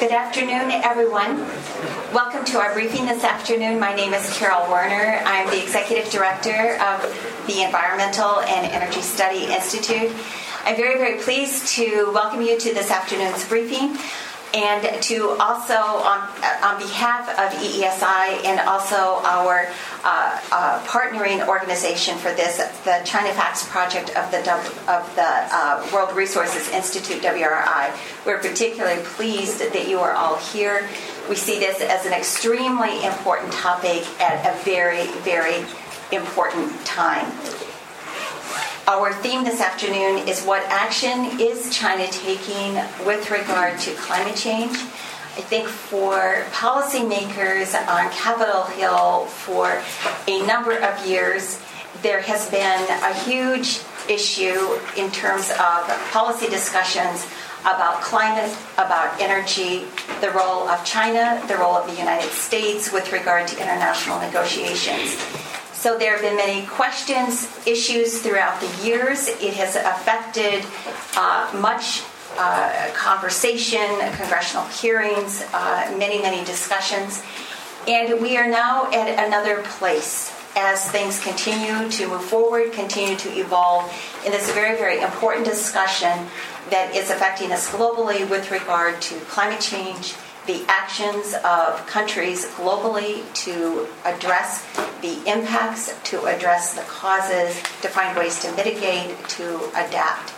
Good afternoon, everyone. Welcome to our briefing this afternoon. My name is Carol Werner. I'm the Executive Director of the Environmental and Energy Study Institute. I'm very, very pleased to welcome you to this afternoon's briefing and to also, on, on behalf of EESI and also our uh, uh, partnering organization for this, the China Facts Project of the, of the uh, World Resources Institute, WRI, we're particularly pleased that you are all here. We see this as an extremely important topic at a very, very important time. Our theme this afternoon is what action is China taking with regard to climate change? I think for policymakers on Capitol Hill for a number of years, there has been a huge issue in terms of policy discussions about climate, about energy, the role of China, the role of the United States with regard to international negotiations. So there have been many questions, issues throughout the years. It has affected uh, much uh, conversation, congressional hearings, uh, many, many discussions. And we are now at another place as things continue to move forward, continue to evolve in this very, very important discussion that is affecting us globally with regard to climate change the actions of countries globally to address the impacts, to address the causes, to find ways to mitigate, to adapt.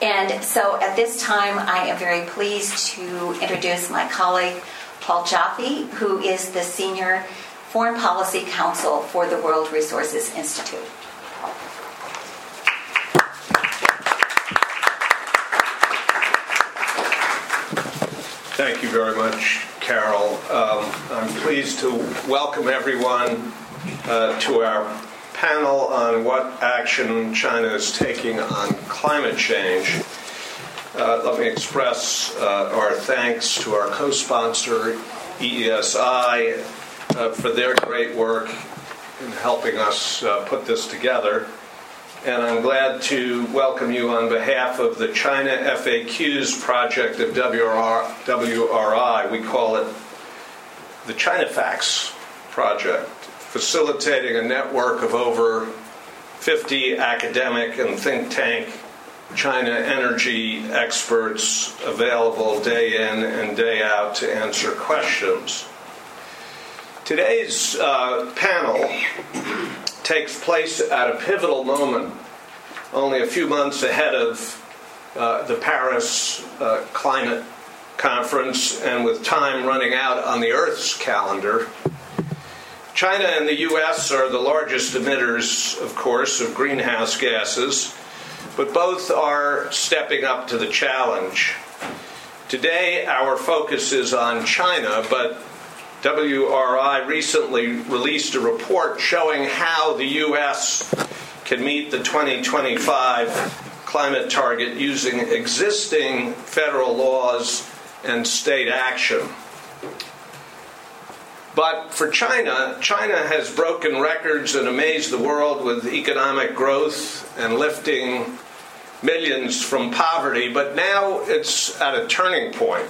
And so at this time, I am very pleased to introduce my colleague, Paul Joffe, who is the Senior Foreign Policy Counsel for the World Resources Institute. Thank you very much, Carol. Um, I'm pleased to welcome everyone uh, to our panel on what action China is taking on climate change. Uh, let me express uh, our thanks to our co sponsor, EESI, uh, for their great work in helping us uh, put this together and I'm glad to welcome you on behalf of the China FAQs project of WRI. We call it the China Facts Project, facilitating a network of over 50 academic and think tank China energy experts available day in and day out to answer questions. Today's uh, panel takes place at a pivotal moment, only a few months ahead of uh, the Paris uh, Climate Conference, and with time running out on the Earth's calendar. China and the U.S. are the largest emitters, of course, of greenhouse gases, but both are stepping up to the challenge. Today, our focus is on China, but WRI recently released a report showing how the U.S. can meet the 2025 climate target using existing federal laws and state action. But for China, China has broken records and amazed the world with economic growth and lifting millions from poverty, but now it's at a turning point.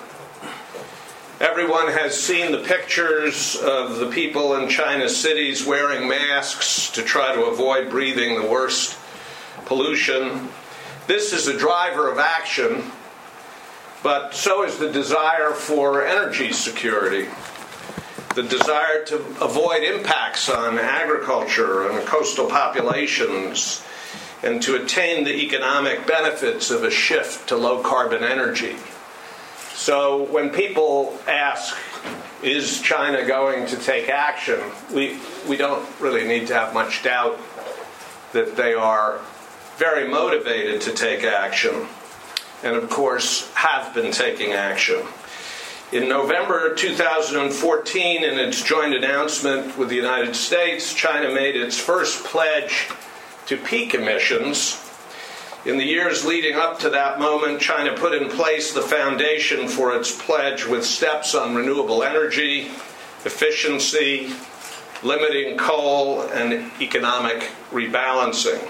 Everyone has seen the pictures of the people in China's cities wearing masks to try to avoid breathing the worst pollution. This is a driver of action, but so is the desire for energy security, the desire to avoid impacts on agriculture and coastal populations, and to attain the economic benefits of a shift to low carbon energy. So when people ask, is China going to take action, we, we don't really need to have much doubt that they are very motivated to take action, and of course have been taking action. In November 2014, in its joint announcement with the United States, China made its first pledge to peak emissions in the years leading up to that moment, China put in place the foundation for its pledge with steps on renewable energy, efficiency, limiting coal, and economic rebalancing.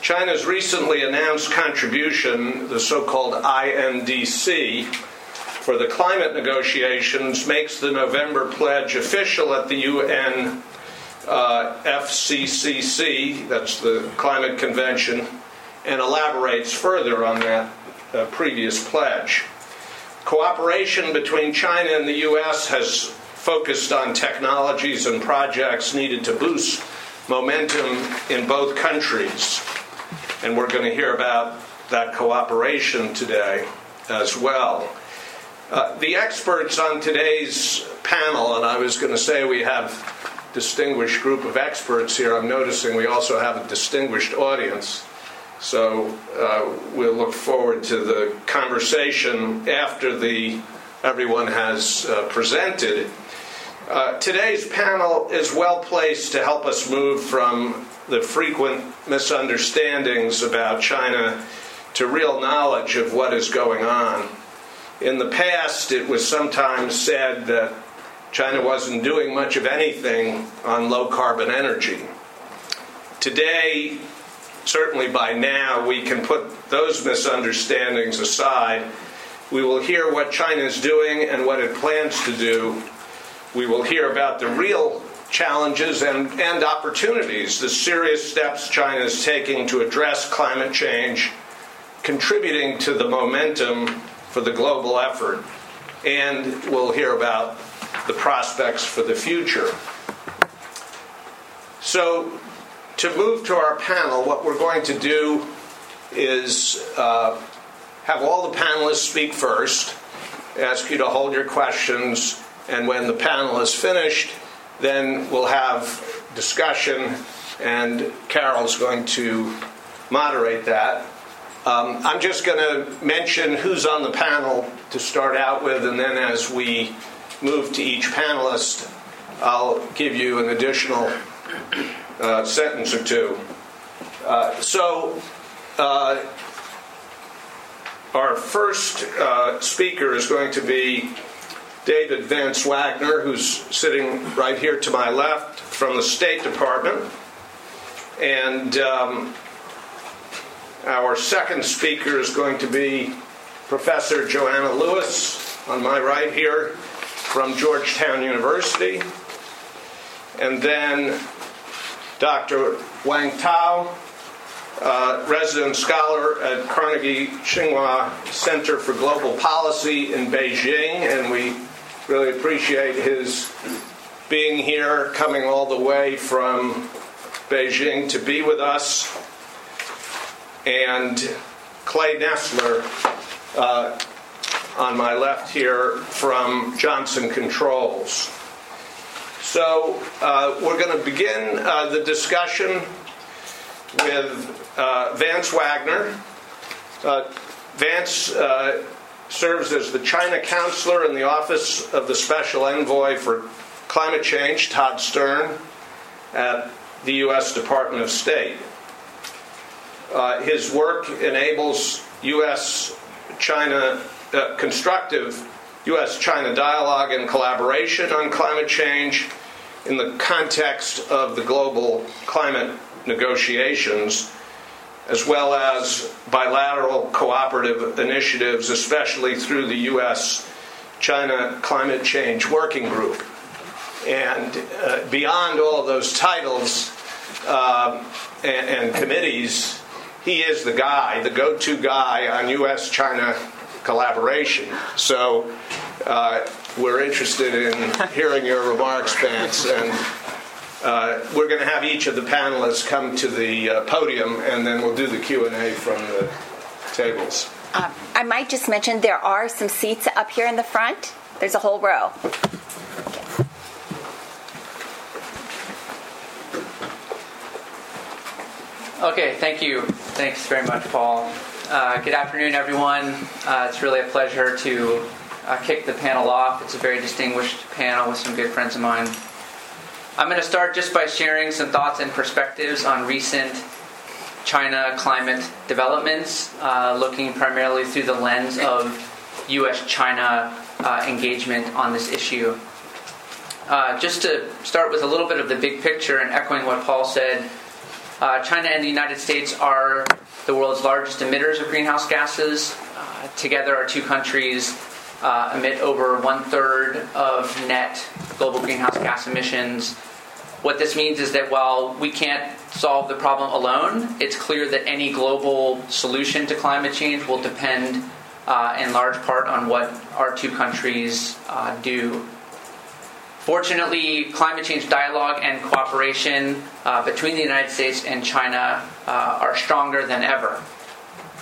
China's recently announced contribution, the so called INDC, for the climate negotiations makes the November pledge official at the UN uh, FCCC, that's the Climate Convention, and elaborates further on that uh, previous pledge. Cooperation between China and the U.S. has focused on technologies and projects needed to boost momentum in both countries. And we're going to hear about that cooperation today as well. Uh, the experts on today's panel, and I was going to say we have a distinguished group of experts here. I'm noticing we also have a distinguished audience. So uh, we'll look forward to the conversation after the everyone has uh, presented. Uh, today's panel is well placed to help us move from the frequent misunderstandings about China to real knowledge of what is going on. In the past, it was sometimes said that China wasn't doing much of anything on low carbon energy. Today, certainly by now, we can put those misunderstandings aside. We will hear what China is doing and what it plans to do. We will hear about the real challenges and, and opportunities, the serious steps China is taking to address climate change, contributing to the momentum for the global effort. And we'll hear about the prospects for the future. So, to move to our panel, what we're going to do is uh, have all the panelists speak first, ask you to hold your questions, and when the panel is finished, then we'll have discussion, and Carol's going to moderate that. Um, I'm just going to mention who's on the panel to start out with, and then as we move to each panelist, I'll give you an additional uh, sentence or two. Uh, so, uh, our first uh, speaker is going to be David Vance Wagner, who's sitting right here to my left from the State Department. And um, our second speaker is going to be Professor Joanna Lewis on my right here from Georgetown University. And then Dr. Wang Tao, uh, resident scholar at Carnegie Tsinghua Center for Global Policy in Beijing, and we really appreciate his being here, coming all the way from Beijing to be with us. And Clay Nesler, uh, on my left here from Johnson Controls. So uh, we're going to begin uh, the discussion with uh, Vance Wagner. Uh, Vance uh, serves as the China counselor in the Office of the Special Envoy for Climate Change, Todd Stern, at the U.S. Department of State. Uh, his work enables U.S. China constructive U.S. China dialogue and collaboration on climate change in the context of the global climate negotiations, as well as bilateral cooperative initiatives, especially through the U.S. China Climate Change Working Group. And uh, beyond all of those titles uh, and, and committees, he is the guy, the go to guy on U.S. China collaboration. So uh, we're interested in hearing your remarks, Vance, and uh, we're going to have each of the panelists come to the uh, podium, and then we'll do the Q and A from the tables. Um, I might just mention there are some seats up here in the front. There's a whole row. Okay, thank you. Thanks very much, Paul. Uh, good afternoon, everyone. Uh, it's really a pleasure to uh, kick the panel off. It's a very distinguished panel with some good friends of mine. I'm going to start just by sharing some thoughts and perspectives on recent China climate developments, uh, looking primarily through the lens of U.S. China uh, engagement on this issue. Uh, just to start with a little bit of the big picture and echoing what Paul said, China and the United States are the world's largest emitters of greenhouse gases. Uh, together, our two countries uh, emit over one third of net global greenhouse gas emissions. What this means is that while we can't solve the problem alone, it's clear that any global solution to climate change will depend uh, in large part on what our two countries uh, do. Fortunately, climate change dialogue and cooperation uh, between the United States and China uh, are stronger than ever.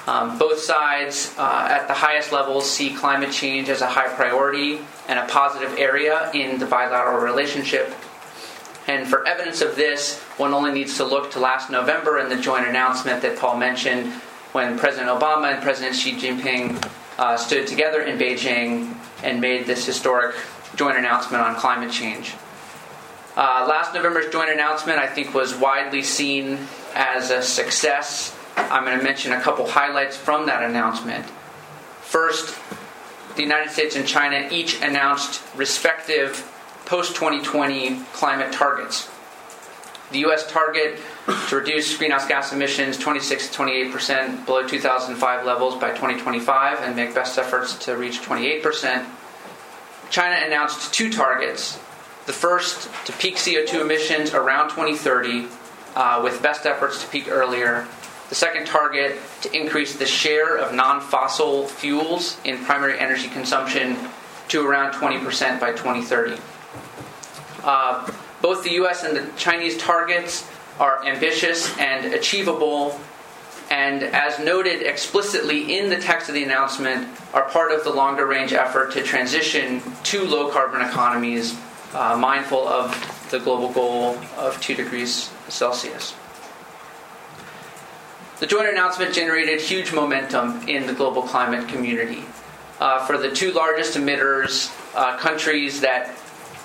Um, both sides uh, at the highest levels see climate change as a high priority and a positive area in the bilateral relationship. And for evidence of this, one only needs to look to last November and the joint announcement that Paul mentioned when President Obama and President Xi Jinping uh, stood together in Beijing and made this historic joint announcement on climate change. Uh, last November's joint announcement, I think, was widely seen as a success. I'm going to mention a couple highlights from that announcement. First, the United States and China each announced respective post 2020 climate targets. The U.S. target to reduce greenhouse gas emissions 26 to 28 percent below 2005 levels by 2025 and make best efforts to reach 28 percent. China announced two targets. The first to peak CO2 emissions around 2030, uh, with best efforts to peak earlier. The second target to increase the share of non fossil fuels in primary energy consumption to around 20% by 2030. Uh, both the US and the Chinese targets are ambitious and achievable, and as noted explicitly in the text of the announcement, are part of the longer range effort to transition to low carbon economies, uh, mindful of the global goal of 2 degrees Celsius. The joint announcement generated huge momentum in the global climate community. Uh, for the two largest emitters, uh, countries that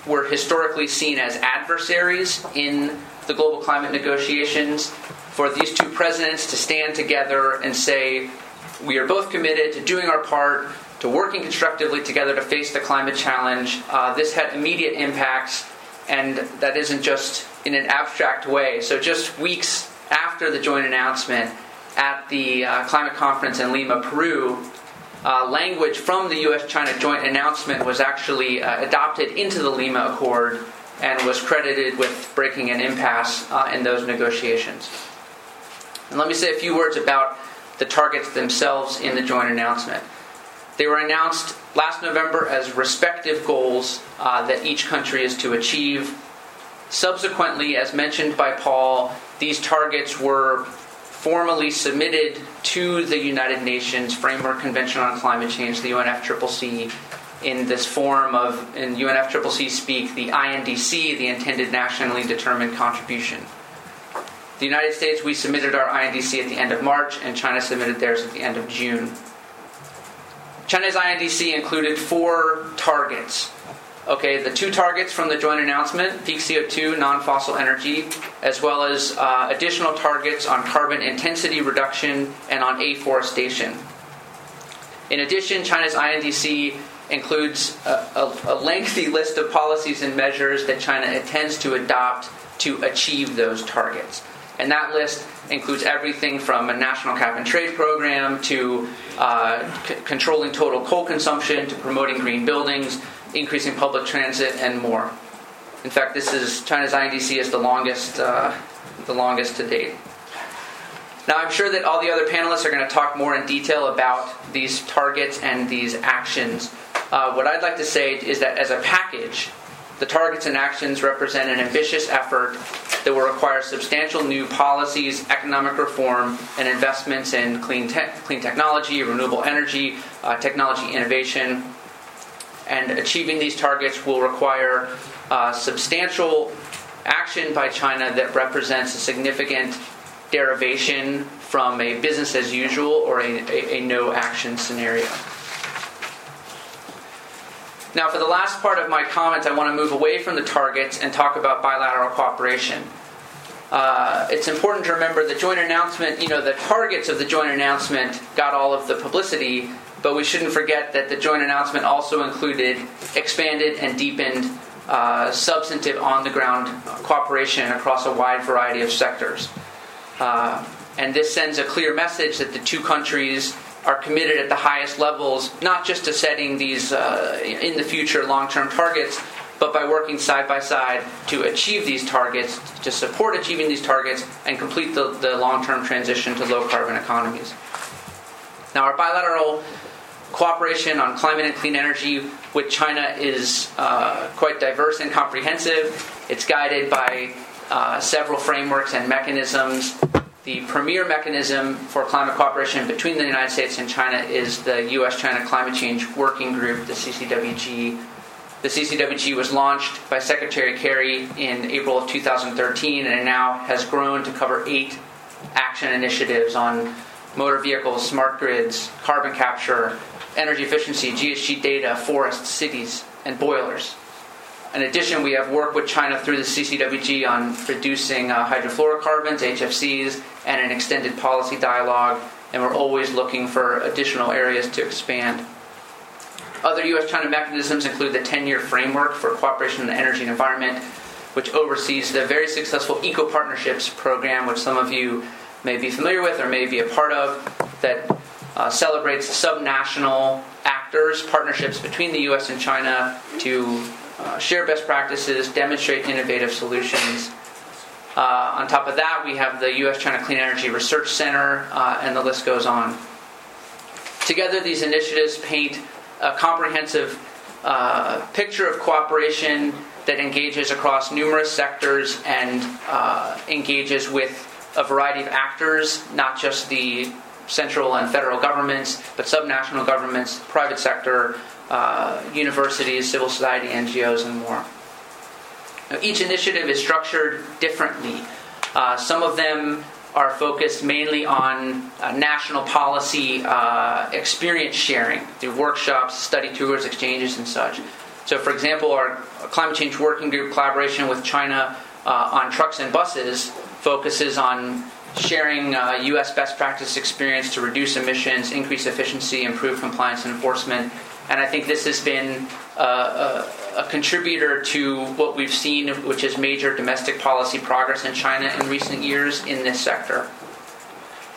were historically seen as adversaries in the global climate negotiations, for these two presidents to stand together and say, we are both committed to doing our part, to working constructively together to face the climate challenge. Uh, this had immediate impacts, and that isn't just in an abstract way. So, just weeks after the joint announcement at the uh, climate conference in Lima, Peru, uh, language from the U.S. China joint announcement was actually uh, adopted into the Lima Accord and was credited with breaking an impasse uh, in those negotiations. And let me say a few words about the targets themselves in the joint announcement. They were announced last November as respective goals uh, that each country is to achieve. Subsequently, as mentioned by Paul, these targets were formally submitted to the United Nations Framework Convention on Climate Change, the UNFCCC, in this form of, in UNFCCC speak, the INDC, the Intended Nationally Determined Contribution. The United States, we submitted our INDC at the end of March, and China submitted theirs at the end of June. China's INDC included four targets. Okay, the two targets from the joint announcement peak CO2, non fossil energy, as well as uh, additional targets on carbon intensity reduction and on afforestation. In addition, China's INDC includes a, a, a lengthy list of policies and measures that China intends to adopt to achieve those targets. And that list includes everything from a national cap and trade program to uh, c- controlling total coal consumption to promoting green buildings, increasing public transit, and more. In fact, this is China's INDC is the longest, uh, the longest to date. Now, I'm sure that all the other panelists are going to talk more in detail about these targets and these actions. Uh, what I'd like to say is that as a package, the targets and actions represent an ambitious effort that will require substantial new policies, economic reform, and investments in clean, te- clean technology, renewable energy, uh, technology innovation. And achieving these targets will require uh, substantial action by China that represents a significant derivation from a business as usual or a, a, a no action scenario. Now, for the last part of my comments, I want to move away from the targets and talk about bilateral cooperation. Uh, it's important to remember the joint announcement, you know, the targets of the joint announcement got all of the publicity, but we shouldn't forget that the joint announcement also included expanded and deepened uh, substantive on the ground cooperation across a wide variety of sectors. Uh, and this sends a clear message that the two countries are committed at the highest levels, not just to setting these uh, in the future long term targets, but by working side by side to achieve these targets, to support achieving these targets, and complete the, the long term transition to low carbon economies. Now, our bilateral cooperation on climate and clean energy with China is uh, quite diverse and comprehensive. It's guided by uh, several frameworks and mechanisms. The premier mechanism for climate cooperation between the United States and China is the U.S. China Climate Change Working Group, the CCWG. The CCWG was launched by Secretary Kerry in April of 2013 and now has grown to cover eight action initiatives on motor vehicles, smart grids, carbon capture, energy efficiency, GHG data, forests, cities, and boilers. In addition, we have worked with China through the CCWG on reducing uh, hydrofluorocarbons, HFCs, and an extended policy dialogue, and we're always looking for additional areas to expand. Other U.S. China mechanisms include the 10 year framework for cooperation in the energy and environment, which oversees the very successful Eco Partnerships program, which some of you may be familiar with or may be a part of, that uh, celebrates subnational actors, partnerships between the U.S. and China to uh, share best practices, demonstrate innovative solutions. Uh, on top of that, we have the U.S. China Clean Energy Research Center, uh, and the list goes on. Together, these initiatives paint a comprehensive uh, picture of cooperation that engages across numerous sectors and uh, engages with a variety of actors, not just the central and federal governments, but subnational governments, private sector, uh, universities, civil society, NGOs, and more. Now, each initiative is structured differently. Uh, some of them are focused mainly on uh, national policy uh, experience sharing through workshops, study tours, exchanges, and such. So, for example, our climate change working group collaboration with China uh, on trucks and buses focuses on sharing uh, U.S. best practice experience to reduce emissions, increase efficiency, improve compliance and enforcement. And I think this has been uh, a, a, contributor to what we've seen, which is major domestic policy progress in China in recent years in this sector.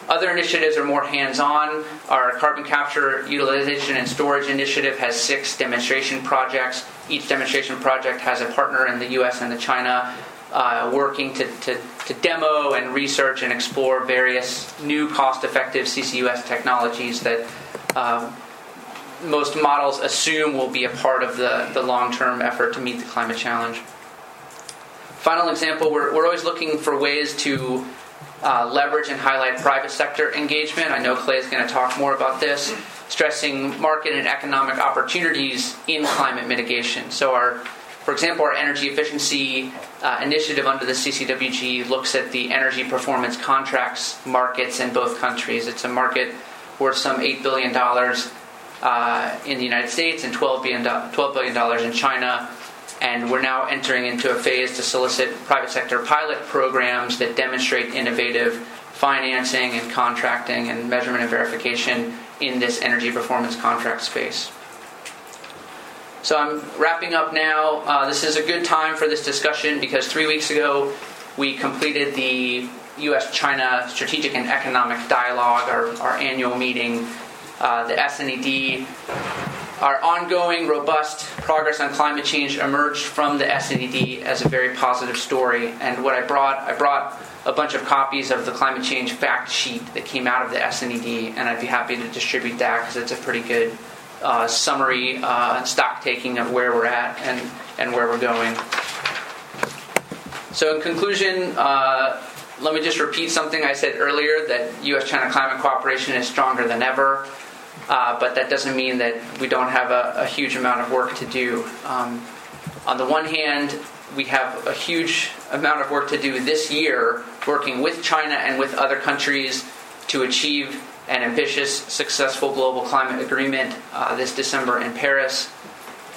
Other initiatives are more hands on. Our carbon capture, utilization, and storage initiative has six demonstration projects. Each demonstration project has a partner in the US and the China uh, working to, to, to, demo and research and explore various new cost effective CCUS technologies that um, most models assume will be a part of the, the long term effort to meet the climate challenge. Final example we're, we're always looking for ways to uh, leverage and highlight private sector engagement. I know Clay is going to talk more about this, stressing market and economic opportunities in climate mitigation. So, our for example, our energy efficiency uh, initiative under the CCWG looks at the energy performance contracts markets in both countries. It's a market worth some $8 billion uh, in the United States and $12 billion, $12 billion in China. And we're now entering into a phase to solicit private sector pilot programs that demonstrate innovative financing and contracting and measurement and verification in this energy performance contract space. So I'm wrapping up now. Uh, this is a good time for this discussion because three weeks ago we completed the U.S. China Strategic and Economic Dialogue, our, our annual meeting. Uh, the S&ED, our ongoing robust progress on climate change emerged from the S&ED as a very positive story. And what I brought, I brought a bunch of copies of the climate change fact sheet that came out of the S&ED, and I'd be happy to distribute that because it's a pretty good uh, summary uh, stock taking of where we're at and, and where we're going. So, in conclusion, uh, let me just repeat something I said earlier that U.S. China climate cooperation is stronger than ever, uh, but that doesn't mean that we don't have a, a huge amount of work to do. Um, on the one hand, we have a huge amount of work to do this year working with China and with other countries to achieve an ambitious, successful global climate agreement uh, this December in Paris.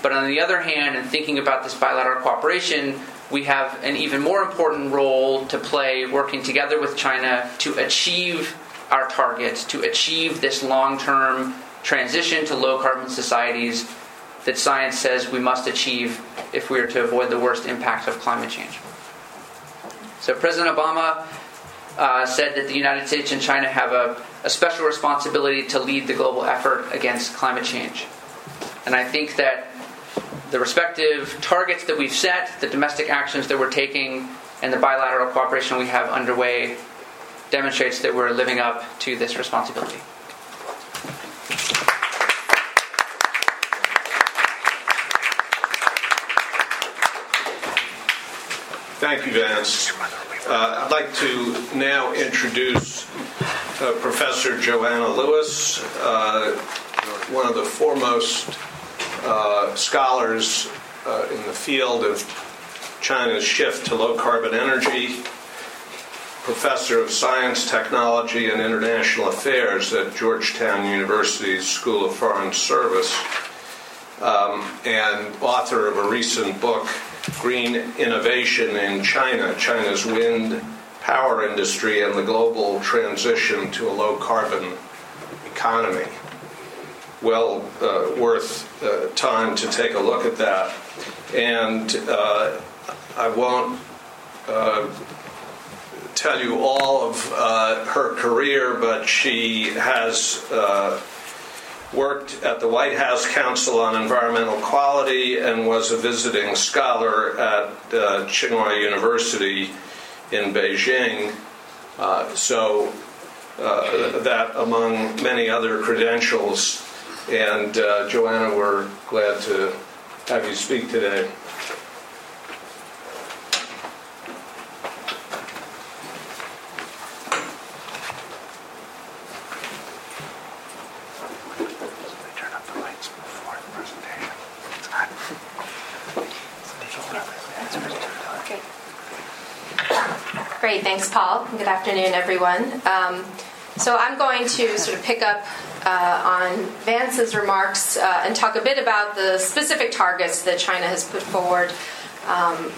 But on the other hand, in thinking about this bilateral cooperation, we have an even more important role to play working together with China to achieve our targets, to achieve this long term transition to low carbon societies that science says we must achieve if we are to avoid the worst impacts of climate change. So, President Obama uh, said that the United States and China have a a special responsibility to lead the global effort against climate change. And I think that the respective targets that we've set, the domestic actions that we're taking, and the bilateral cooperation we have underway demonstrates that we're living up to this responsibility. Thank you, Vance. Uh, I'd like to now introduce uh, Professor Joanna Lewis, uh, one of the foremost uh, scholars uh, in the field of China's shift to low carbon energy, professor of science, technology, and international affairs at Georgetown University's School of Foreign Service, um, and author of a recent book, Green Innovation in China China's Wind Power Industry and the Global Transition to a Low Carbon Economy well uh, worth uh, time to take a look at that. And uh, I won't uh, tell you all of uh, her career, but she has uh, worked at the White House Council on Environmental Quality and was a visiting scholar at Tsinghua University in Beijing. so that, among many other credentials, and uh, Joanna, we're glad to have you speak today. Great, thanks, Paul. Good afternoon, everyone. Um, so I'm going to sort of pick up uh, on Vance's remarks uh, and talk a bit about the specific targets that China has put forward um,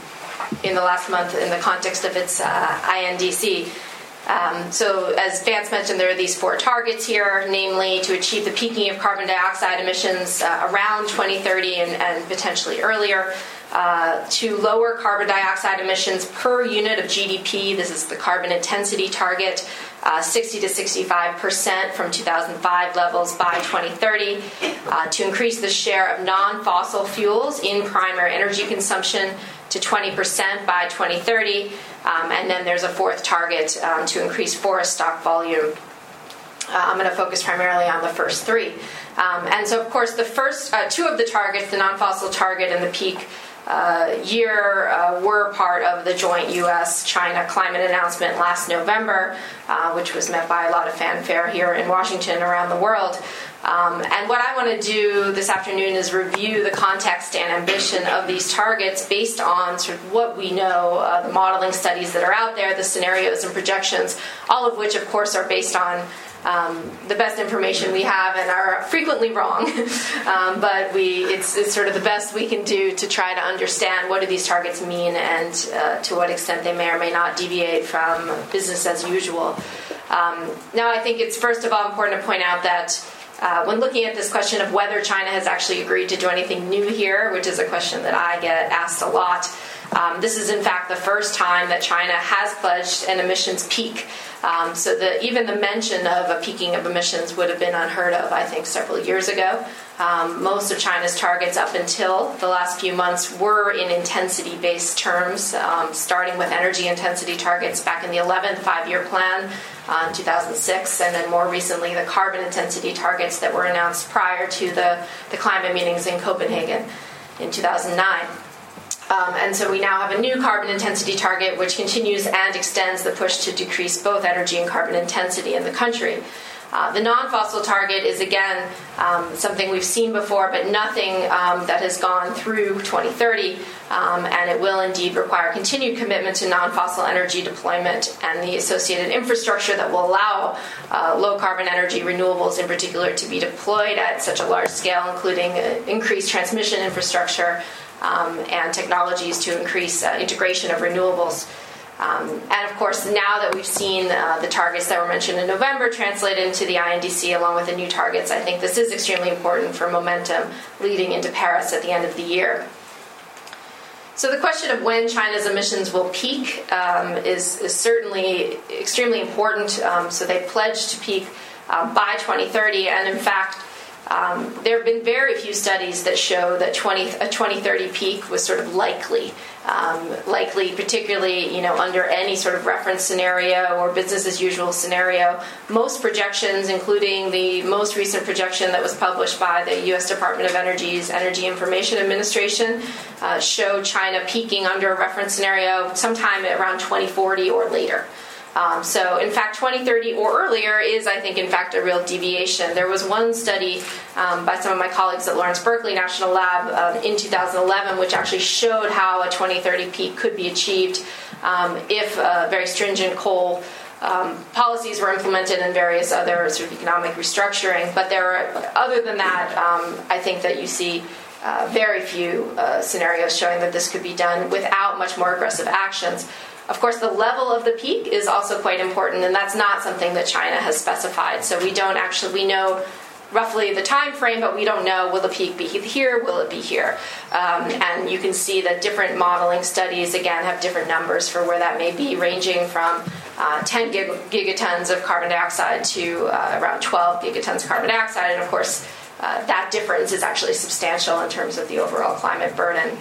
in the last month in the context of its uh, INDC. Um, so, as Vance mentioned, there are these four targets here, namely to achieve the peaking of carbon dioxide emissions uh, around 2030 and, and potentially earlier, uh, to lower carbon dioxide emissions per unit of GDP. This is the carbon intensity target, uh, 60 to 65 percent from 2005 levels by 2030. Uh, to increase the share of non-fossil fuels in primary energy consumption to 20 percent by 2030. Um, and then there's a fourth target um, to increase forest stock volume. Uh, I'm going to focus primarily on the first three. Um, and so, of course, the first uh, two of the targets, the non fossil target and the peak uh, year uh, were part of the joint U.S. China climate announcement last November, uh, which was met by a lot of fanfare here in Washington around the world. Um, and what I want to do this afternoon is review the context and ambition of these targets based on sort of what we know, uh, the modeling studies that are out there, the scenarios and projections, all of which, of course, are based on um, the best information we have and are frequently wrong. um, but we, it's, it's, sort of the best we can do to try to understand what do these targets mean and uh, to what extent they may or may not deviate from business as usual. Um, now, I think it's first of all important to point out that. Uh, when looking at this question of whether China has actually agreed to do anything new here, which is a question that I get asked a lot, um, this is in fact the first time that China has pledged an emissions peak. Um, so the, even the mention of a peaking of emissions would have been unheard of, I think, several years ago. Um, most of China's targets up until the last few months were in intensity based terms, um, starting with energy intensity targets back in the 11th five year plan uh, in 2006, and then more recently the carbon intensity targets that were announced prior to the, the climate meetings in Copenhagen in 2009. Um, and so we now have a new carbon intensity target which continues and extends the push to decrease both energy and carbon intensity in the country. Uh, the non fossil target is again um, something we've seen before, but nothing um, that has gone through 2030, um, and it will indeed require continued commitment to non fossil energy deployment and the associated infrastructure that will allow uh, low carbon energy renewables in particular to be deployed at such a large scale, including uh, increased transmission infrastructure um, and technologies to increase uh, integration of renewables. Um, and of course, now that we've seen uh, the targets that were mentioned in November translated into the INDC along with the new targets, I think this is extremely important for momentum leading into Paris at the end of the year. So, the question of when China's emissions will peak um, is, is, certainly extremely important. Um, so, they pledged to peak uh, by 2030. And in fact, um, there have been very few studies that show that 20, a 2030 peak was sort of likely, um, likely particularly you know under any sort of reference scenario or business as usual scenario. Most projections, including the most recent projection that was published by the U.S. Department of Energy's Energy Information Administration, uh, show China peaking under a reference scenario sometime around 2040 or later. Um, so, in fact, 2030 or earlier is, I think, in fact, a real deviation. There was one study um, by some of my colleagues at Lawrence Berkeley National Lab uh, in 2011, which actually showed how a 2030 peak could be achieved um, if uh, very stringent coal. Um, policies were implemented and various other sort of economic restructuring. But there are, other than that, um, I think that you see uh, very few uh, scenarios showing that this could be done without much more aggressive actions. Of course, the level of the peak is also quite important, and that's not something that China has specified. So we don't actually we know roughly the time frame, but we don't know will the peak be here, will it be here? Um, and you can see that different modeling studies again have different numbers for where that may be, ranging from uh, 10 gig- gigatons of carbon dioxide to uh, around 12 gigatons of carbon dioxide, and of course. Uh, that difference is actually substantial in terms of the overall climate burden.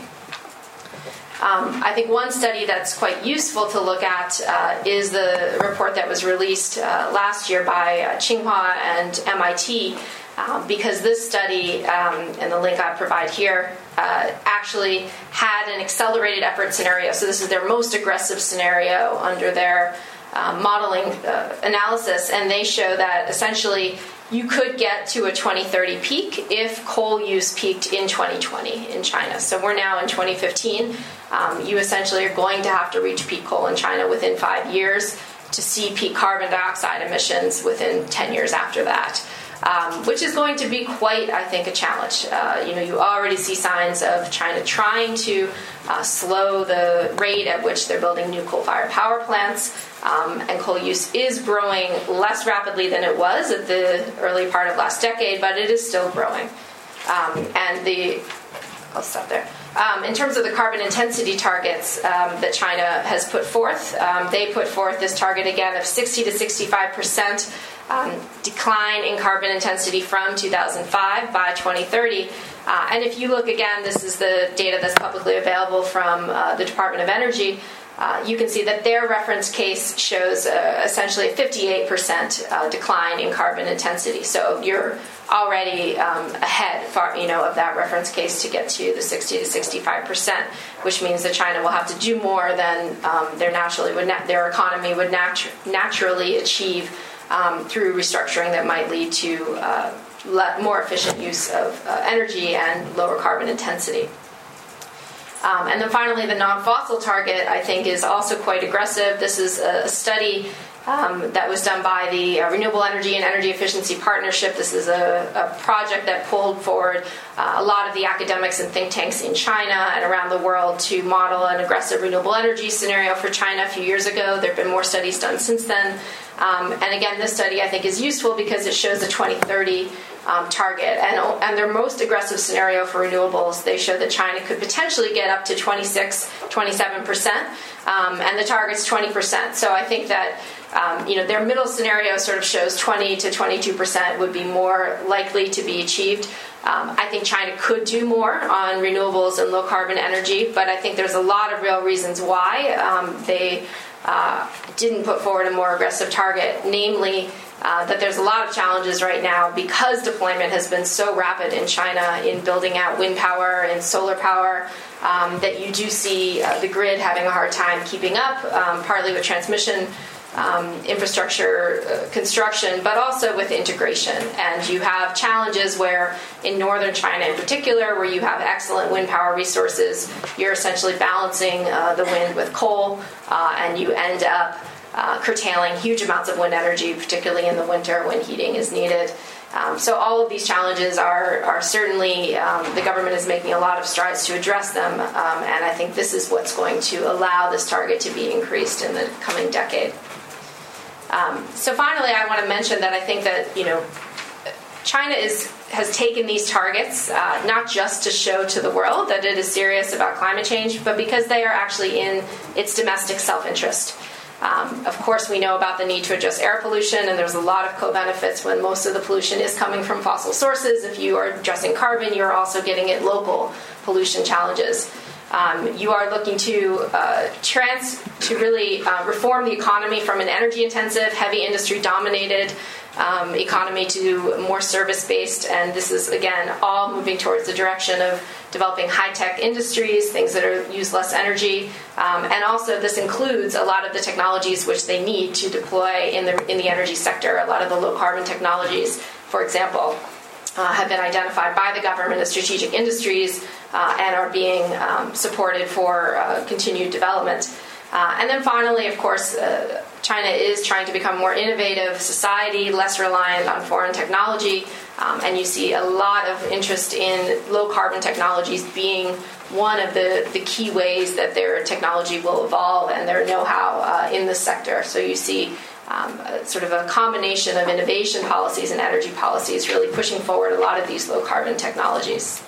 Um, I think one study that's quite useful to look at uh, is the report that was released uh, last year by uh, Tsinghua and MIT, um, because this study, um, and the link I provide here, uh, actually had an accelerated effort scenario. So this is their most aggressive scenario under their uh, modeling uh, analysis, and they show that essentially you could get to a 2030 peak if coal use peaked in 2020 in China. So we're now in 2015. Um, you essentially are going to have to reach peak coal in China within five years to see peak carbon dioxide emissions within 10 years after that um, which is going to be quite, I think, a challenge. Uh, you know, you already see signs of China trying to uh, slow the rate at which they're building new coal-fired power plants, um, and coal use is growing less rapidly than it was at the early part of last decade, but it is still growing. Um, and the, I'll stop there. Um, in terms of the carbon intensity targets um, that China has put forth, um, they put forth this target again of 60 to 65 percent um, decline in carbon intensity from 2005 by 2030. Uh, and if you look again, this is the data that's publicly available from uh, the Department of Energy. Uh, you can see that their reference case shows uh, essentially a 58% uh, decline in carbon intensity. So you're already um, ahead, far, you know, of that reference case to get to the 60 to 65 percent, which means that China will have to do more than um, their naturally would na- their economy would natu- naturally achieve um, through restructuring that might lead to uh, more efficient use of uh, energy and lower carbon intensity. Um, and then finally, the non fossil target, I think, is also quite aggressive. This is a study um, that was done by the uh, Renewable Energy and Energy Efficiency Partnership. This is a, a project that pulled forward uh, a lot of the academics and think tanks in China and around the world to model an aggressive renewable energy scenario for China a few years ago. There have been more studies done since then. Um, and again, this study I think is useful because it shows a 2030 um, target. And, and their most aggressive scenario for renewables, they show that China could potentially get up to 26, 27%, um, and the target's 20%. So I think that um, you know, their middle scenario sort of shows 20 to 22 percent would be more likely to be achieved. Um, I think China could do more on renewables and low carbon energy, but I think there's a lot of real reasons why um, they uh, didn't put forward a more aggressive target, namely uh, that there's a lot of challenges right now because deployment has been so rapid in China in building out wind power and solar power um, that you do see uh, the grid having a hard time keeping up, um, partly with transmission. Um, infrastructure uh, construction, but also with integration. And you have challenges where, in northern China in particular, where you have excellent wind power resources, you're essentially balancing uh, the wind with coal, uh, and you end up uh, curtailing huge amounts of wind energy, particularly in the winter when heating is needed. Um, so all of these challenges are, are certainly um, the government is making a lot of strides to address them, um, and I think this is what's going to allow this target to be increased in the coming decade. Um, so finally, I want to mention that I think that you know China is has taken these targets uh, not just to show to the world that it is serious about climate change, but because they are actually in its domestic self interest. Um, of course, we know about the need to address air pollution, and there's a lot of co benefits when most of the pollution is coming from fossil sources. If you are addressing carbon, you're also getting at local pollution challenges. Um, you are looking to uh, trans to really uh, reform the economy from an energy intensive, heavy industry dominated um, economy to more service based. And this is, again, all moving towards the direction of developing high tech industries, things that are, use less energy. Um, and also, this includes a lot of the technologies which they need to deploy in the, in the energy sector, a lot of the low carbon technologies, for example. Uh, have been identified by the government as strategic industries uh, and are being um, supported for uh, continued development. Uh, and then finally, of course, uh, China is trying to become a more innovative society, less reliant on foreign technology, um, and you see a lot of interest in low carbon technologies being one of the, the key ways that their technology will evolve and their know how uh, in this sector. So you see um, sort of a combination of innovation policies and energy policies really pushing forward a lot of these low carbon technologies.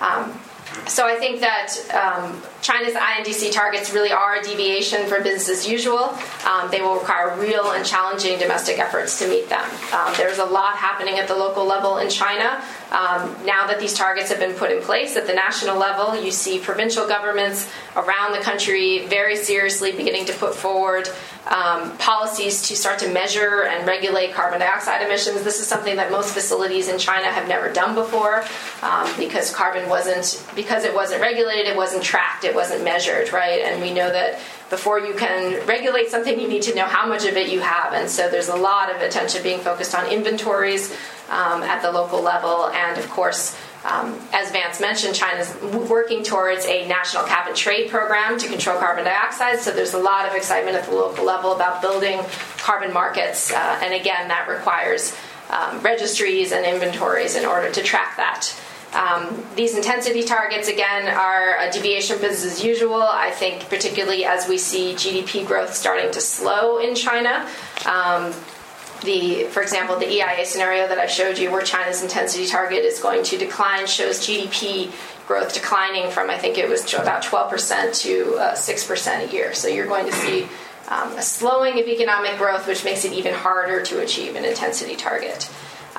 Um, so I think that um, China's INDC targets really are a deviation from business as usual. Um, they will require real and challenging domestic efforts to meet them. Um, there's a lot happening at the local level in China. Um, now that these targets have been put in place at the national level, you see provincial governments around the country very seriously beginning to put forward um, policies to start to measure and regulate carbon dioxide emissions. This is something that most facilities in China have never done before um, because carbon wasn't, because it wasn't regulated, it wasn't tracked it wasn't measured, right? And we know that before you can regulate something, you need to know how much of it you have. And so there's a lot of attention being focused on inventories um, at the local level. And of course, um, as Vance mentioned, China's working towards a national cap and trade program to control carbon dioxide. So there's a lot of excitement at the local level about building carbon markets. Uh, and again, that requires um, registries and inventories in order to track that. Um, these intensity targets, again, are a deviation from business as usual. I think, particularly as we see GDP growth starting to slow in China. Um, the, for example, the EIA scenario that I showed you, where China's intensity target is going to decline, shows GDP growth declining from I think it was about 12% to uh, 6% a year. So you're going to see um, a slowing of economic growth, which makes it even harder to achieve an intensity target.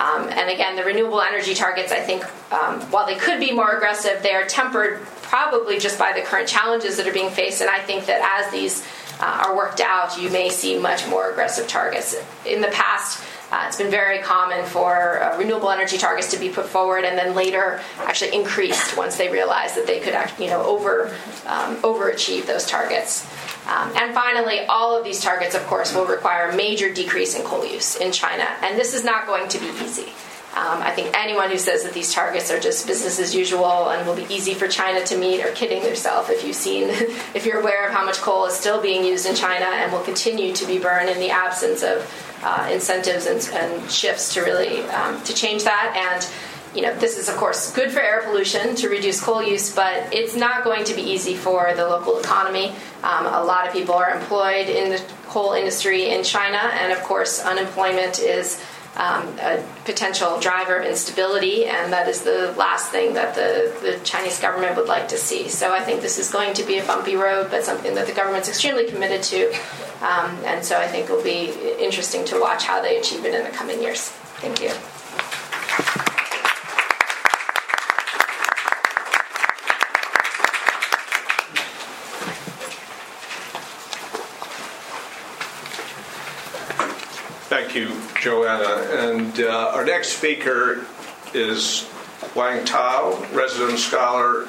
Um, and again, the renewable energy targets, I think, um, while they could be more aggressive, they are tempered probably just by the current challenges that are being faced. And I think that as these uh, are worked out, you may see much more aggressive targets. In the past, uh, it's been very common for uh, renewable energy targets to be put forward and then later actually increased once they realized that they could, you know, over um, overachieve those targets. Um, and finally, all of these targets, of course, will require a major decrease in coal use in China, and this is not going to be easy. Um, I think anyone who says that these targets are just business as usual and will be easy for China to meet are kidding themselves. If you've seen, if you're aware of how much coal is still being used in China and will continue to be burned in the absence of uh, incentives and, and, shifts to really um, to change that and you know, this is of course good for air pollution to reduce coal use, but it's not going to be easy for the local economy. Um, a lot of people are employed in the coal industry in China, and of course, unemployment is um, a potential driver of instability, and that is the last thing that the, the Chinese government would like to see. So I think this is going to be a bumpy road, but something that the government's extremely committed to, um, and so I think it will be interesting to watch how they achieve it in the coming years. Thank you. Thank you, Joanna. And uh, our next speaker is Wang Tao, resident scholar,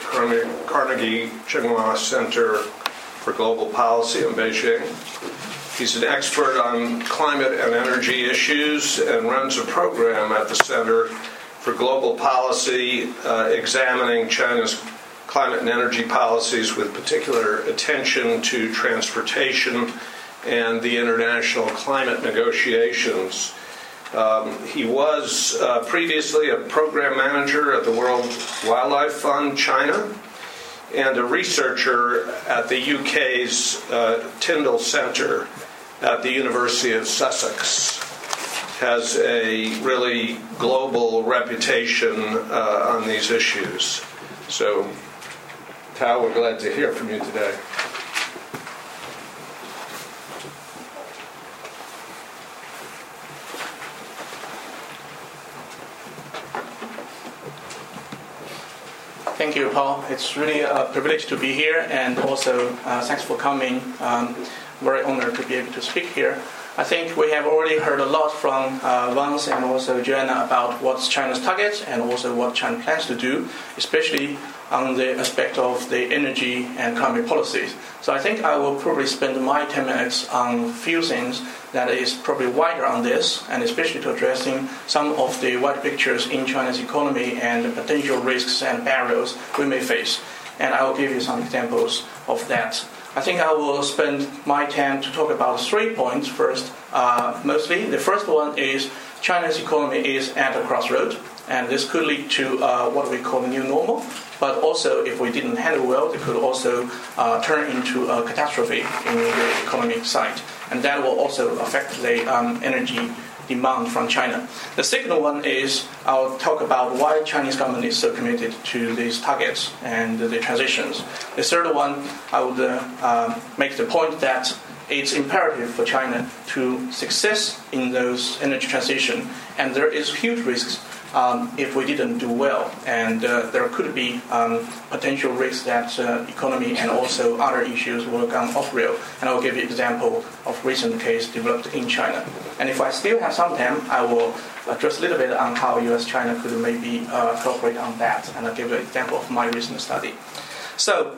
Carnegie Tsinghua Center for Global Policy in Beijing. He's an expert on climate and energy issues and runs a program at the Center for Global Policy uh, examining China's climate and energy policies with particular attention to transportation and the international climate negotiations. Um, he was uh, previously a program manager at the World Wildlife Fund China and a researcher at the UK's uh, Tyndall Centre at the University of Sussex. Has a really global reputation uh, on these issues. So, Tao, we're glad to hear from you today. Thank you, Paul. It's really a privilege to be here, and also uh, thanks for coming. Um, very honored to be able to speak here. I think we have already heard a lot from uh, Vance and also Joanna about what's China's target and also what China plans to do, especially on the aspect of the energy and climate policies. So I think I will probably spend my 10 minutes on a few things that is probably wider on this, and especially to addressing some of the wide pictures in China's economy and the potential risks and barriers we may face. And I will give you some examples of that. I think I will spend my time to talk about three points first, uh, mostly. The first one is China's economy is at a crossroad, and this could lead to uh, what we call the new normal. But also, if we didn't handle well, it could also uh, turn into a catastrophe in the economic side, and that will also affect the um, energy demand from China. The second one is I'll talk about why Chinese government is so committed to these targets and the transitions. The third one, I would uh, um, make the point that it's imperative for China to success in those energy transition, and there is huge risks um, if we didn't do well. And uh, there could be um, potential risks that uh, economy and also other issues will come off rail. And I will give you an example of recent case developed in China. And if I still have some time, I will address a little bit on how U.S.-China could maybe uh, cooperate on that. And I'll give you an example of my recent study. So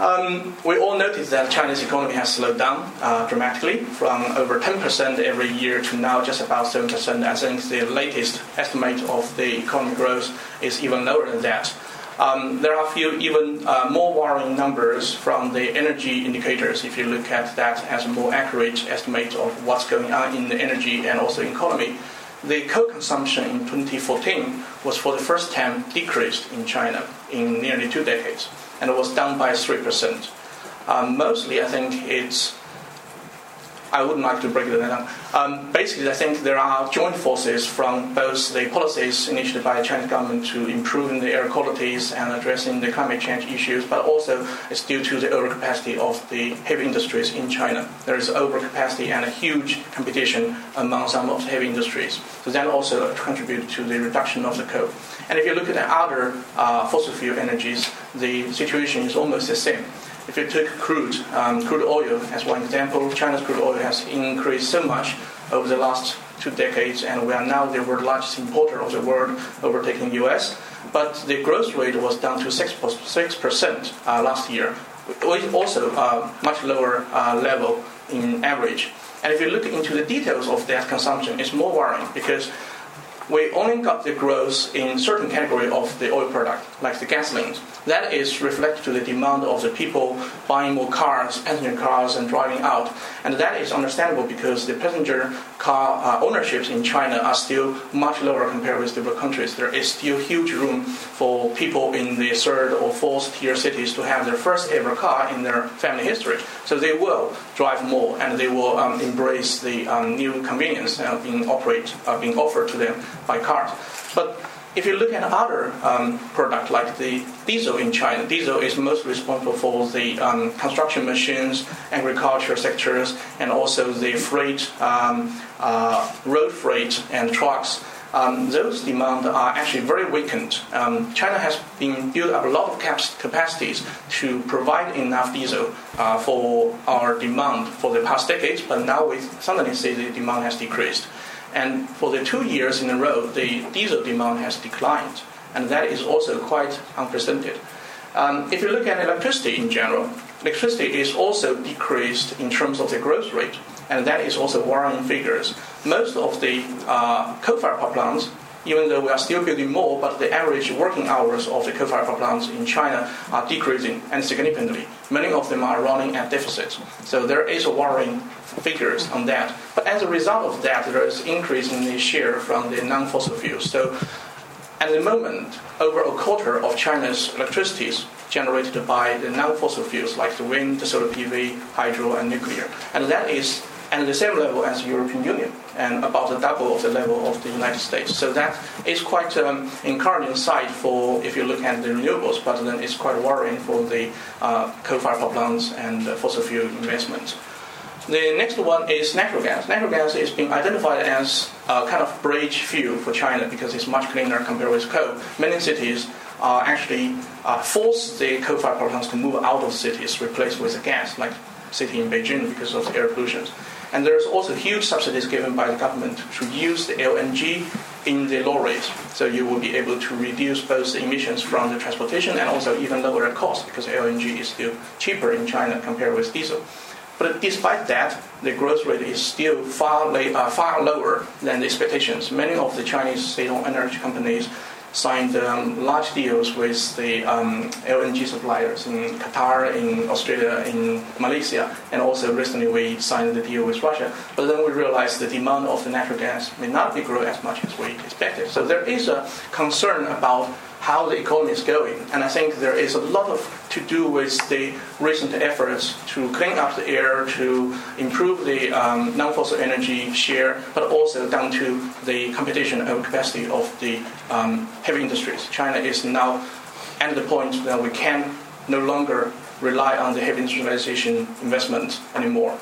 um, we all notice that China's economy has slowed down uh, dramatically from over 10% every year to now just about 7%. I think the latest estimate of the economic growth is even lower than that. Um, there are a few even uh, more worrying numbers from the energy indicators if you look at that as a more accurate estimate of what's going on in the energy and also economy. The coal consumption in 2014 was for the first time decreased in China in nearly two decades and it was down by 3%. Um, mostly, I think it's I wouldn't like to break it down. Um, basically, I think there are joint forces from both the policies initiated by the Chinese government to improving the air qualities and addressing the climate change issues, but also it's due to the overcapacity of the heavy industries in China. There is overcapacity and a huge competition among some of the heavy industries. So that also contributes to the reduction of the coal. And if you look at other uh, fossil fuel energies, the situation is almost the same. If you take crude, um, crude oil as one example, China's crude oil has increased so much over the last two decades, and we are now the world largest importer of the world, overtaking U.S. But the growth rate was down to six percent uh, last year, also uh, much lower uh, level in average. And if you look into the details of that consumption, it's more worrying because we only got the growth in certain category of the oil product, like the gasolines. That is reflected to the demand of the people buying more cars, passenger cars, and driving out. And that is understandable because the passenger car uh, ownerships in China are still much lower compared with developed countries. There is still huge room for people in the third or fourth tier cities to have their first ever car in their family history. So they will drive more and they will um, embrace the um, new convenience uh, being operate uh, being offered to them by cars. But if you look at other um, products like the diesel in China, diesel is most responsible for the um, construction machines, agriculture sectors, and also the freight, um, uh, road freight, and trucks. Um, those demands are actually very weakened. Um, China has been built up a lot of cap- capacities to provide enough diesel uh, for our demand for the past decades, but now we suddenly see the demand has decreased. And for the two years in a row, the diesel demand has declined, and that is also quite unprecedented. Um, if you look at electricity in general, electricity is also decreased in terms of the growth rate, and that is also worrying figures. Most of the uh, coal-fired power plants even though we are still building more, but the average working hours of the coal-fired power plants in China are decreasing and significantly. Many of them are running at deficits. So there is a worrying figures on that. But as a result of that, there is increase in the share from the non-fossil fuels. So at the moment, over a quarter of China's electricity is generated by the non-fossil fuels like the wind, the solar PV, hydro, and nuclear. And that is at the same level as the European Union and about the double of the level of the United States. So that is quite um, encouraging sight for if you look at the renewables, but then it's quite worrying for the uh, coal-fired power plants and uh, fossil fuel investments. The next one is natural gas. Natural gas is being identified as a kind of bridge fuel for China because it's much cleaner compared with coal. Many cities uh, actually uh, force the coal-fired power plants to move out of cities, replaced with gas, like city in Beijing because of the air pollution. And there's also huge subsidies given by the government to use the LNG in the lorries. So you will be able to reduce both the emissions from the transportation and also even lower the cost because LNG is still cheaper in China compared with diesel. But despite that, the growth rate is still far, uh, far lower than the expectations. Many of the Chinese state-owned energy companies signed um, large deals with the um, LNG suppliers in Qatar, in Australia, in Malaysia, and also recently we signed the deal with Russia. But then we realized the demand of the natural gas may not be growing as much as we expected. So there is a concern about how the economy is going. And I think there is a lot of to do with the recent efforts to clean up the air, to improve the um, non-fossil energy share, but also down to the competition and capacity of the um, heavy industries. China is now at the point that we can no longer rely on the heavy industrialization investment anymore.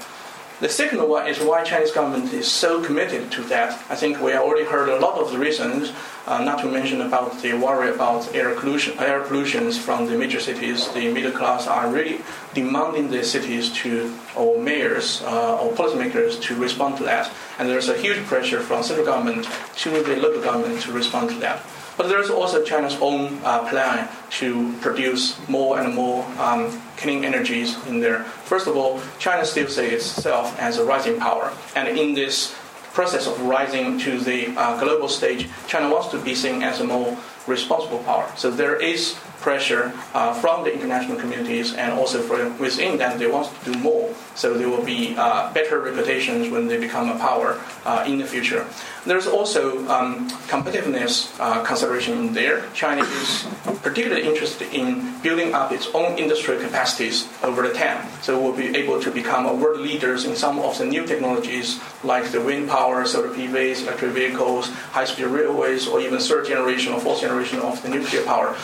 The second one is why Chinese government is so committed to that. I think we already heard a lot of the reasons, uh, not to mention about the worry about air pollution, air pollutions from the major cities. The middle class are really demanding the cities to, or mayors, uh, or policymakers to respond to that. And there's a huge pressure from central government to the local government to respond to that. But there's also China's own uh, plan to produce more and more um, clean energies in there. First of all, China still sees itself as a rising power, and in this process of rising to the uh, global stage, China wants to be seen as a more responsible power. So there is pressure uh, from the international communities and also from within that they want to do more. So there will be uh, better reputations when they become a power uh, in the future. There's also um, competitiveness uh, consideration in there. China is particularly interested in building up its own industrial capacities over the time. So we'll be able to become a world leaders in some of the new technologies like the wind power, solar PVs, electric vehicles, high-speed railways, or even third generation or fourth generation of the nuclear power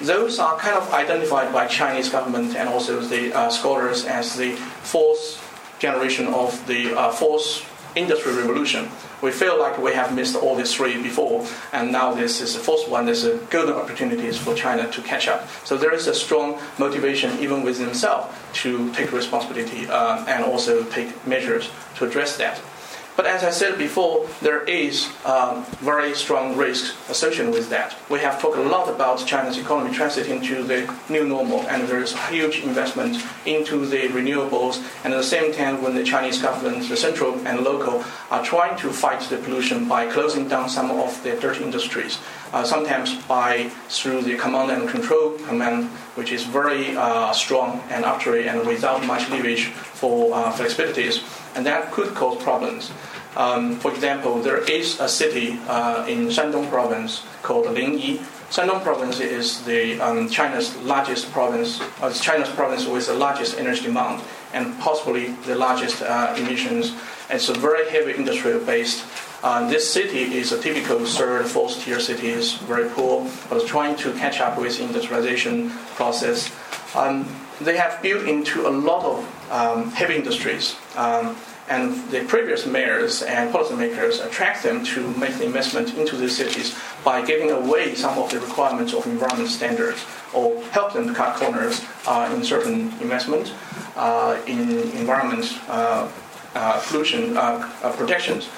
those are kind of identified by Chinese government and also the uh, scholars as the fourth generation of the uh, fourth industrial revolution. We feel like we have missed all these three before, and now this is the fourth one. There's a golden opportunities for China to catch up. So there is a strong motivation even within themselves to take responsibility uh, and also take measures to address that. But as I said before, there is um, very strong risk associated with that. We have talked a lot about China's economy transiting to the new normal, and there is huge investment into the renewables. And at the same time, when the Chinese government, the central and local, are trying to fight the pollution by closing down some of the dirty industries, uh, sometimes by through the command and control command, which is very uh, strong and arbitrary and without much leverage for uh, flexibilities and that could cause problems. Um, for example, there is a city uh, in Shandong province called Linyi. Shandong province is the um, China's largest province, uh, China's province with the largest energy demand and possibly the largest uh, emissions. It's a very heavy industrial based. Uh, this city is a typical third, fourth tier city. It's very poor, but trying to catch up with industrialization process. Um, they have built into a lot of um, heavy industries. Um, and the previous mayors and policymakers attract them to make the investment into these cities by giving away some of the requirements of environment standards or help them to cut corners uh, in certain investment uh, in environment uh, uh pollution uh, uh, protections.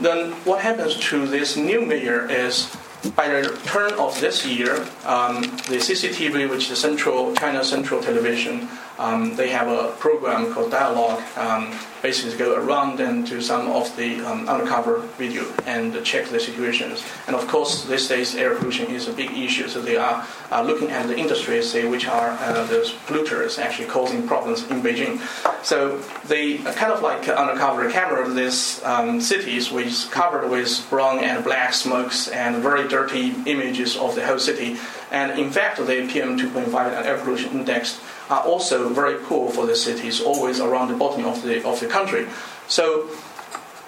Then what happens to this new mayor is by the turn of this year, um, the CCTV, which is the Central China Central Television, um, they have a program called Dialogue. Um, basically, go around and do some of the um, undercover video and check the situations. And of course, these days air pollution is a big issue, so they are uh, looking at the industries, say, which are uh, those polluters actually causing problems in Beijing. So they kind of like undercover camera these um, cities, which is covered with brown and black smokes and very dirty images of the whole city. And in fact, the PM 2.5 and air pollution index are also very poor for the cities, always around the bottom of the, of the country. So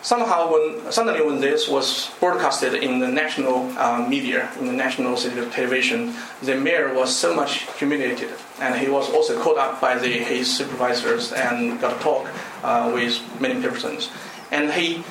somehow when suddenly when this was broadcasted in the national uh, media in the national city of television the mayor was so much humiliated and he was also called up by the, his supervisors and got a talk uh, with many persons and he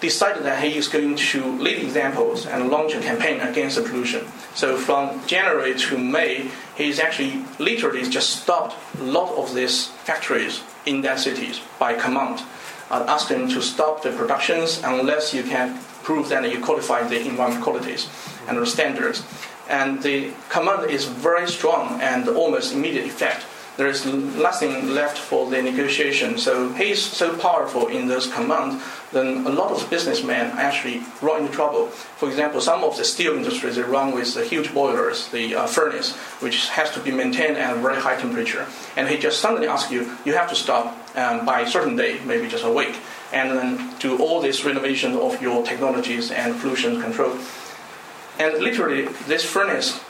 decided that he is going to lead examples and launch a campaign against the pollution. So from January to May, he's actually literally just stopped a lot of these factories in their cities by command, uh, asked them to stop the productions unless you can prove that you qualify the environment qualities and the standards. And the command is very strong and almost immediate effect there is nothing left for the negotiation. So he's so powerful in this command, then a lot of businessmen actually run into trouble. For example, some of the steel industries they run with the huge boilers, the uh, furnace, which has to be maintained at a very high temperature. And he just suddenly asks you, you have to stop um, by a certain day, maybe just a week, and then do all this renovation of your technologies and pollution control. And literally, this furnace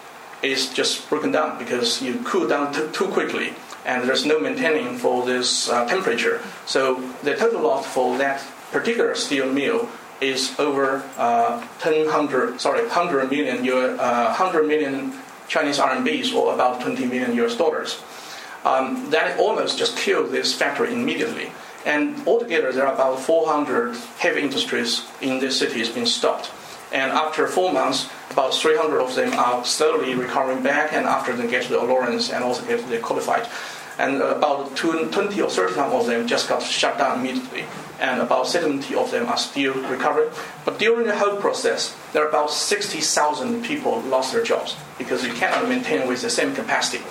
is just broken down because you cool down t- too quickly and there's no maintaining for this uh, temperature. So the total loss for that particular steel mill is over uh, 10, sorry, 100 million, uh, 100 million Chinese RMBs or about 20 million US dollars. Um, that almost just killed this factory immediately. And altogether, there are about 400 heavy industries in this city has been stopped. And after four months, about 300 of them are slowly recovering back, and after they get the allowance and also get the qualified. And about 20 or 30 of them just got shut down immediately, and about 70 of them are still recovering. But during the whole process, there are about 60,000 people lost their jobs because you cannot maintain with the same capacity.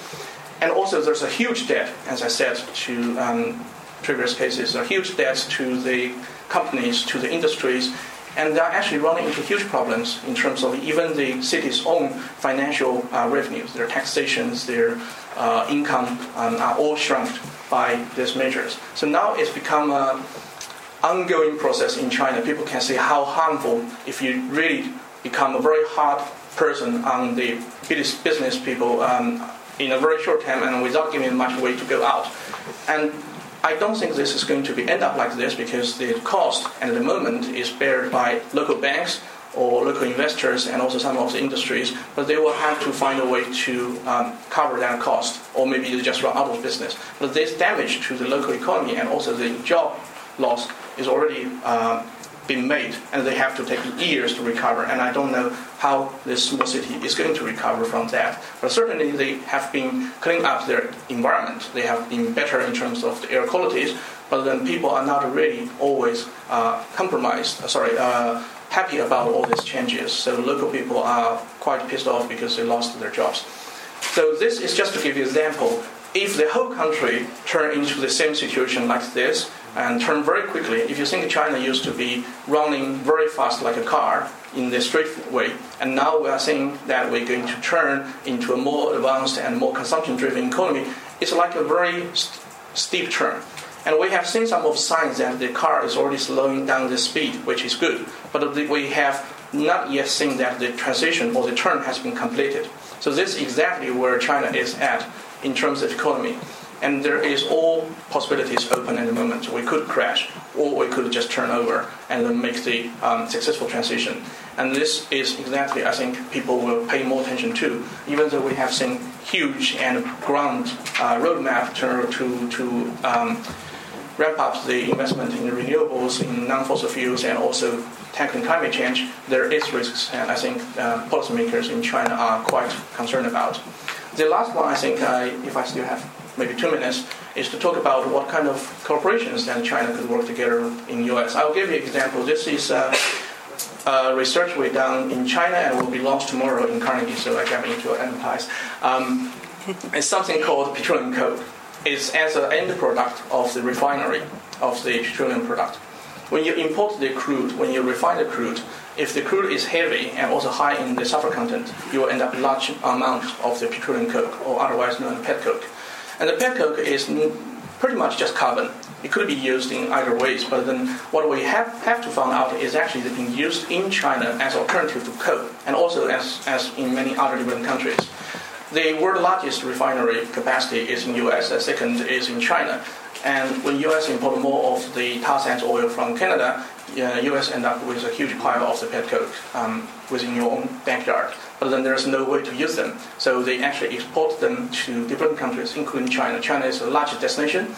And also, there's a huge debt, as I said, to um, previous cases, a huge debt to the companies, to the industries, and they're actually running into huge problems in terms of even the city's own financial uh, revenues, their taxations, their uh, income um, are all shrunk by these measures. So now it's become an ongoing process in China. People can see how harmful if you really become a very hard person on the business people um, in a very short time and without giving much way to go out. And I don't think this is going to be end up like this because the cost at the moment is bared by local banks or local investors and also some of the industries, but they will have to find a way to um, cover that cost, or maybe they just run out of business. But this damage to the local economy and also the job loss is already uh, been made, and they have to take years to recover. And I don't know how this small city is going to recover from that. But certainly they have been cleaning up their environment. They have been better in terms of the air qualities. But then people are not really always uh, compromised. Uh, sorry. Uh, happy about all these changes. So local people are quite pissed off because they lost their jobs. So this is just to give you an example. If the whole country turned into the same situation like this, and turn very quickly. If you think China used to be running very fast like a car in the straight way, and now we are seeing that we're going to turn into a more advanced and more consumption-driven economy, it's like a very st- steep turn. And we have seen some of signs that the car is already slowing down the speed, which is good. But we have not yet seen that the transition or the turn has been completed. So this is exactly where China is at in terms of economy and there is all possibilities open at the moment. We could crash, or we could just turn over and then make the um, successful transition. And this is exactly, I think, people will pay more attention to, even though we have seen huge and grand uh, roadmap to to, to um, ramp up the investment in renewables, in non-fossil fuels, and also tackling climate change. There is risks, and I think uh, policymakers in China are quite concerned about. The last one, I think, uh, if I still have maybe two minutes, is to talk about what kind of corporations that China could work together in U.S. I'll give you an example. This is uh, uh, research we done in China and will be launched tomorrow in Carnegie, so I got into advertise. Um, it's something called petroleum coke. It's as an end product of the refinery of the petroleum product. When you import the crude, when you refine the crude, if the crude is heavy and also high in the sulfur content, you will end up large amount of the petroleum coke, or otherwise known as petcoke. And the pet coke is pretty much just carbon. It could be used in either ways, but then what we have, have to find out is actually being used in China as alternative to coal, and also as, as in many other developing countries. The world largest refinery capacity is in US, the second is in China. And when US import more of the tar sands oil from Canada, uh, US end up with a huge pile of the petcoke um, within your own backyard but then there's no way to use them. So they actually export them to different countries, including China. China is the largest destination.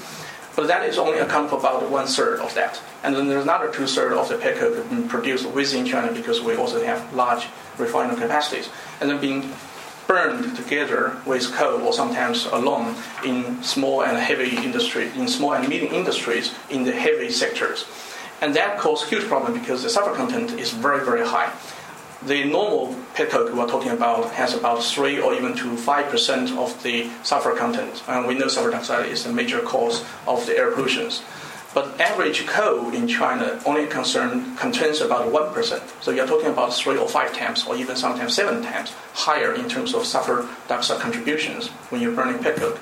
But that is only account for about one third of that. And then there's another two thirds of the pet coke being produced within China because we also have large refining capacities. And then being burned together with coal or sometimes alone in small and heavy industry, in small and medium industries in the heavy sectors. And that causes huge problem because the sulfur content is very, very high. The normal pet coke we're talking about has about 3 or even to 5% of the sulfur content. And we know sulfur dioxide is a major cause of the air pollution. But average coal in China only concern, contains about 1%. So you're talking about three or five times, or even sometimes seven times higher in terms of sulfur dioxide contributions when you're burning pet coke.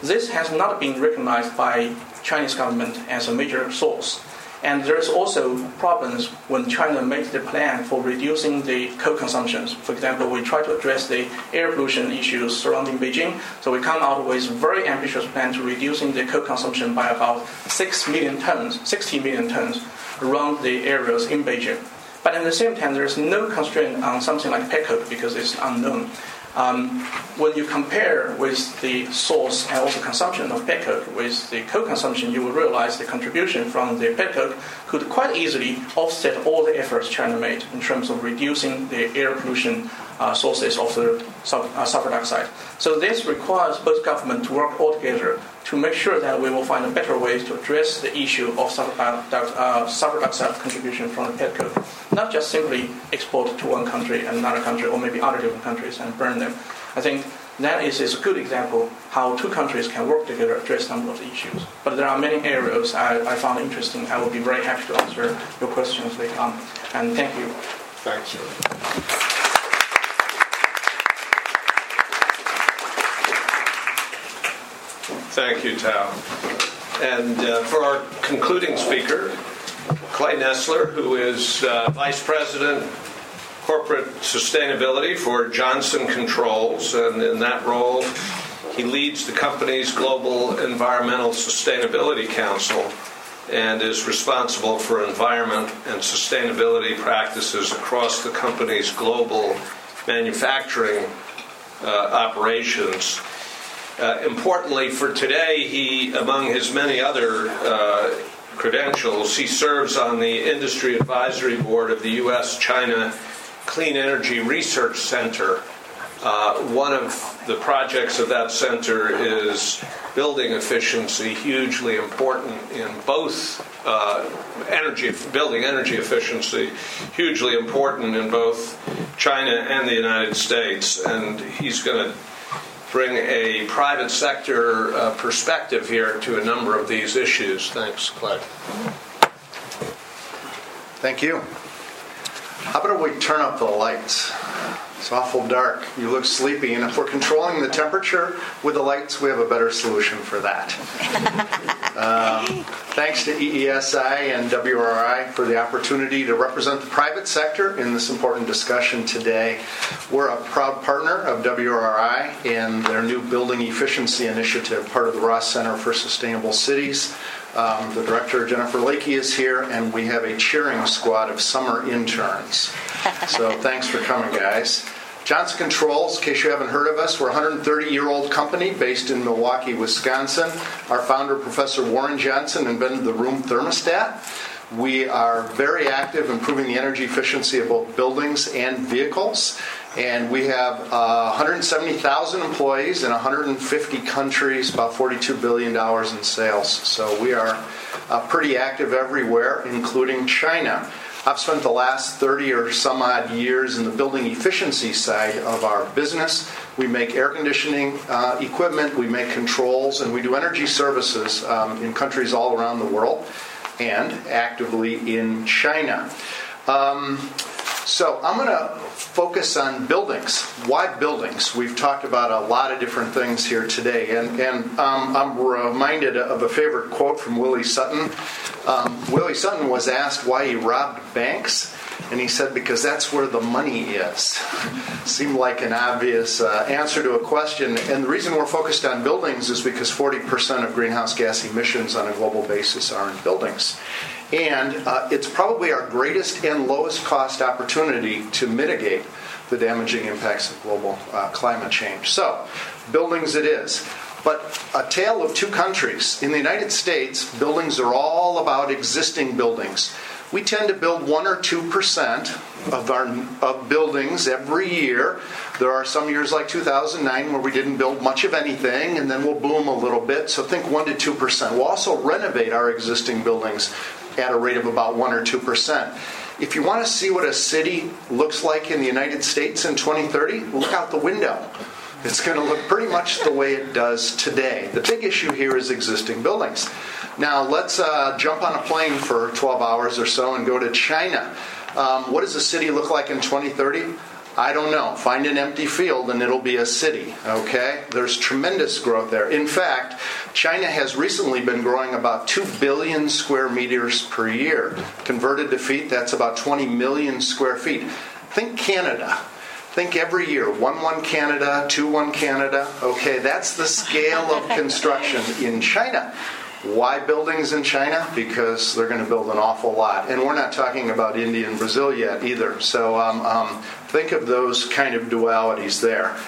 This has not been recognized by Chinese government as a major source and there's also problems when China makes the plan for reducing the coal consumptions. For example, we try to address the air pollution issues surrounding Beijing. So we come out with a very ambitious plan to reducing the coal consumption by about 6 million tons, 60 million tons around the areas in Beijing. But at the same time, there's no constraint on something like pet coke because it's unknown. Um, when you compare with the source and also consumption of pet coke with the coal consumption, you will realize the contribution from the pet coke could quite easily offset all the efforts China made in terms of reducing the air pollution uh, sources of the uh, sulfur dioxide. So this requires both governments to work all together to make sure that we will find a better ways to address the issue of sulfur, uh, dioxide contribution from the pet coke. Not just simply export to one country and another country, or maybe other different countries and burn them. I think that is, is a good example how two countries can work together to address some of the issues. But there are many areas I, I found interesting. I will be very happy to answer your questions later on. And thank you. Thanks. Thank you, Tao. And uh, for our concluding speaker, Clay Nesler, who is uh, Vice President Corporate Sustainability for Johnson Controls, and in that role, he leads the company's Global Environmental Sustainability Council and is responsible for environment and sustainability practices across the company's global manufacturing uh, operations. Uh, importantly, for today, he, among his many other uh, credentials, he serves on the Industry Advisory Board of the U.S. China Clean Energy Research Center. Uh, one of the projects of that center is building efficiency, hugely important in both uh, energy, building energy efficiency, hugely important in both China and the United States. And he's going to bring a private sector uh, perspective here to a number of these issues. Thanks, Clay. Thank you. How about we turn up the lights? It's awful dark. You look sleepy, and if we're controlling the temperature with the lights, we have a better solution for that. um, thanks to EESI and WRI for the opportunity to represent the private sector in this important discussion today. We're a proud partner of WRI in their new Building Efficiency Initiative, part of the Ross Center for Sustainable Cities. Um, the director, Jennifer Layke, is here, and we have a cheering squad of summer interns. So thanks for coming, guys. Johnson Controls, in case you haven't heard of us, we're a 130 year old company based in Milwaukee, Wisconsin. Our founder, Professor Warren Johnson, invented the room thermostat. We are very active improving the energy efficiency of both buildings and vehicles. And we have uh, 170,000 employees in 150 countries, about $42 billion in sales. So we are uh, pretty active everywhere, including China. I've spent the last 30 or some odd years in the building efficiency side of our business. We make air conditioning uh, equipment, we make controls, and we do energy services um, in countries all around the world and actively in China. Um, so I'm going to focus on buildings. Why buildings? We've talked about a lot of different things here today, and, and um, I'm reminded of a favorite quote from Willie Sutton. Um, Willie Sutton was asked why he robbed banks, and he said, because that's where the money is. Seemed like an obvious uh, answer to a question. And the reason we're focused on buildings is because 40% of greenhouse gas emissions on a global basis are in buildings. And uh, it's probably our greatest and lowest cost opportunity to mitigate the damaging impacts of global uh, climate change. So, buildings it is. But a tale of two countries. In the United States, buildings are all about existing buildings. We tend to build 1 or 2% of our of buildings every year. There are some years like 2009 where we didn't build much of anything and then we'll boom a little bit. So think 1 to 2%. We'll also renovate our existing buildings at a rate of about 1 or 2%. If you want to see what a city looks like in the United States in 2030, look out the window. It's going to look pretty much the way it does today. The big issue here is existing buildings. Now, let's uh, jump on a plane for 12 hours or so and go to China. Um, what does a city look like in 2030? I don't know. Find an empty field and it'll be a city, okay? There's tremendous growth there. In fact, China has recently been growing about 2 billion square meters per year. Converted to feet, that's about 20 million square feet. Think Canada. Think every year, 1 1 Canada, 2 1 Canada. Okay, that's the scale of construction in China. Why buildings in China? Because they're going to build an awful lot. And we're not talking about India and Brazil yet either. So um, um, think of those kind of dualities there.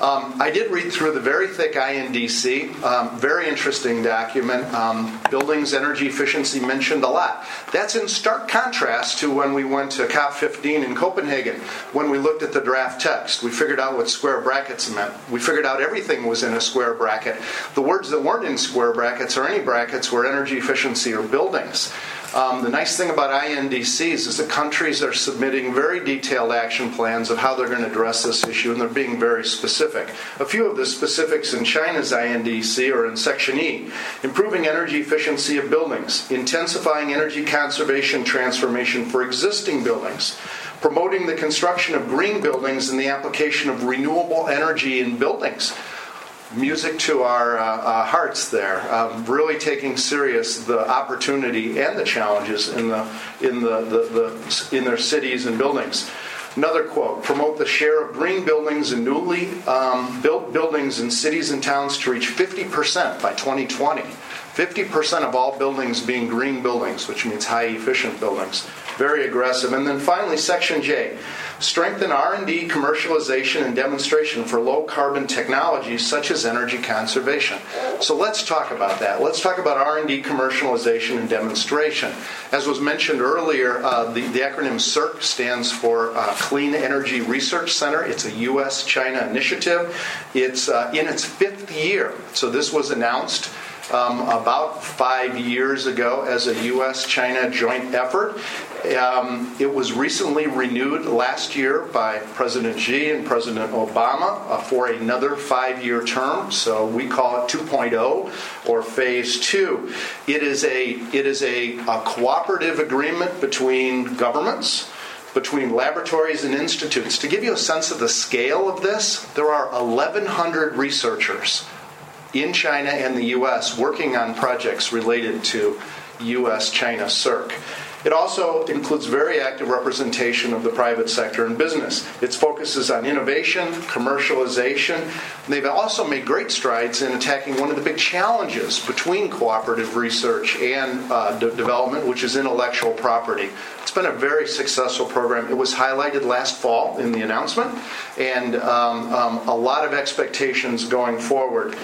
Um, I did read through the very thick INDC, um, very interesting document. Um, buildings energy efficiency mentioned a lot. That's in stark contrast to when we went to COP15 in Copenhagen, when we looked at the draft text. We figured out what square brackets meant. We figured out everything was in a square bracket. The words that weren't in square brackets or any brackets were energy efficiency or buildings. Um, the nice thing about INDCs is that countries are submitting very detailed action plans of how they're going to address this issue, and they're being very specific. A few of the specifics in China's INDC are in Section E improving energy efficiency of buildings, intensifying energy conservation transformation for existing buildings promoting the construction of green buildings and the application of renewable energy in buildings music to our uh, uh, hearts there. Um, really taking serious the opportunity and the challenges in the in the, the, the in their cities and buildings. Another quote: "Promote the share of green buildings and newly um, built buildings in cities and towns to reach 50% by 2020." 50% of all buildings being green buildings, which means high efficient buildings. Very aggressive. And then finally, Section J strengthen r&d commercialization and demonstration for low carbon technologies such as energy conservation. So let's talk about that. Let's talk about r&d commercialization and demonstration. As was mentioned earlier uh, the, the, acronym CERC stands for uh, clean energy research center. It's a us china initiative. It's uh, in its fifth year. So this was announced um, about five years ago as a U.S. China joint effort. Um, it was recently renewed last year by President Xi and President Obama uh, for another five year term. So we call it 2.0 or phase two. It is a, it is a, a cooperative agreement between governments between laboratories and institutes. To give you a sense of the scale of this, there are 1,100 researchers in China and the U.S. working on projects related to U.S. China CERC. It also includes very active representation of the private sector and business. Its focuses on innovation, commercialization. They've also made great strides in attacking one of the big challenges between cooperative research and uh, de- development, which is intellectual property. It's been a very successful program. It was highlighted last fall in the announcement, and um, um, a lot of expectations going forward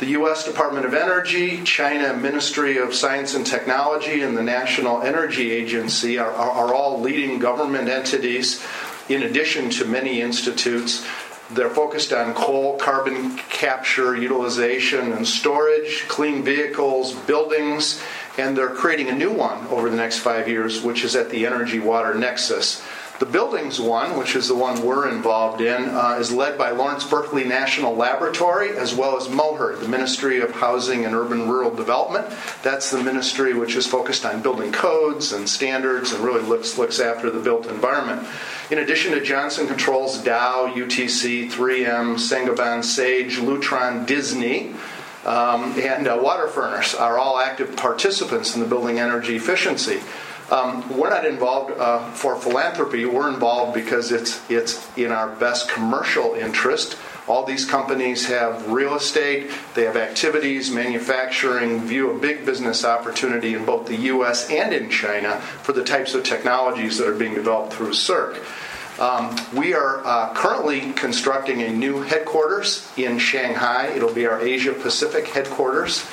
the U.S. Department of Energy, China Ministry of Science and Technology, and the National Energy Agency are, are, are all leading government entities in addition to many institutes. They're focused on coal, carbon capture, utilization, and storage, clean vehicles, buildings, and they're creating a new one over the next five years, which is at the Energy Water Nexus. The buildings one, which is the one we're involved in, uh, is led by Lawrence Berkeley National Laboratory as well as MOHURD, the Ministry of Housing and Urban Rural Development. That's the ministry which is focused on building codes and standards and really looks, looks after the built environment. In addition to Johnson Controls, Dow, UTC, 3M, Saint-Gobain, Sage, Lutron, Disney, um, and uh, are all active participants in the building energy efficiency. Um, we're not involved uh, for philanthropy. We're involved because it's it's in our best commercial interest. All these companies have real estate, they have activities, manufacturing, view a big business opportunity in both the U.S. and in China for the types of technologies that are being developed through CERC. Um, we are uh, currently constructing a new headquarters in Shanghai. It'll be our Asia Pacific headquarters.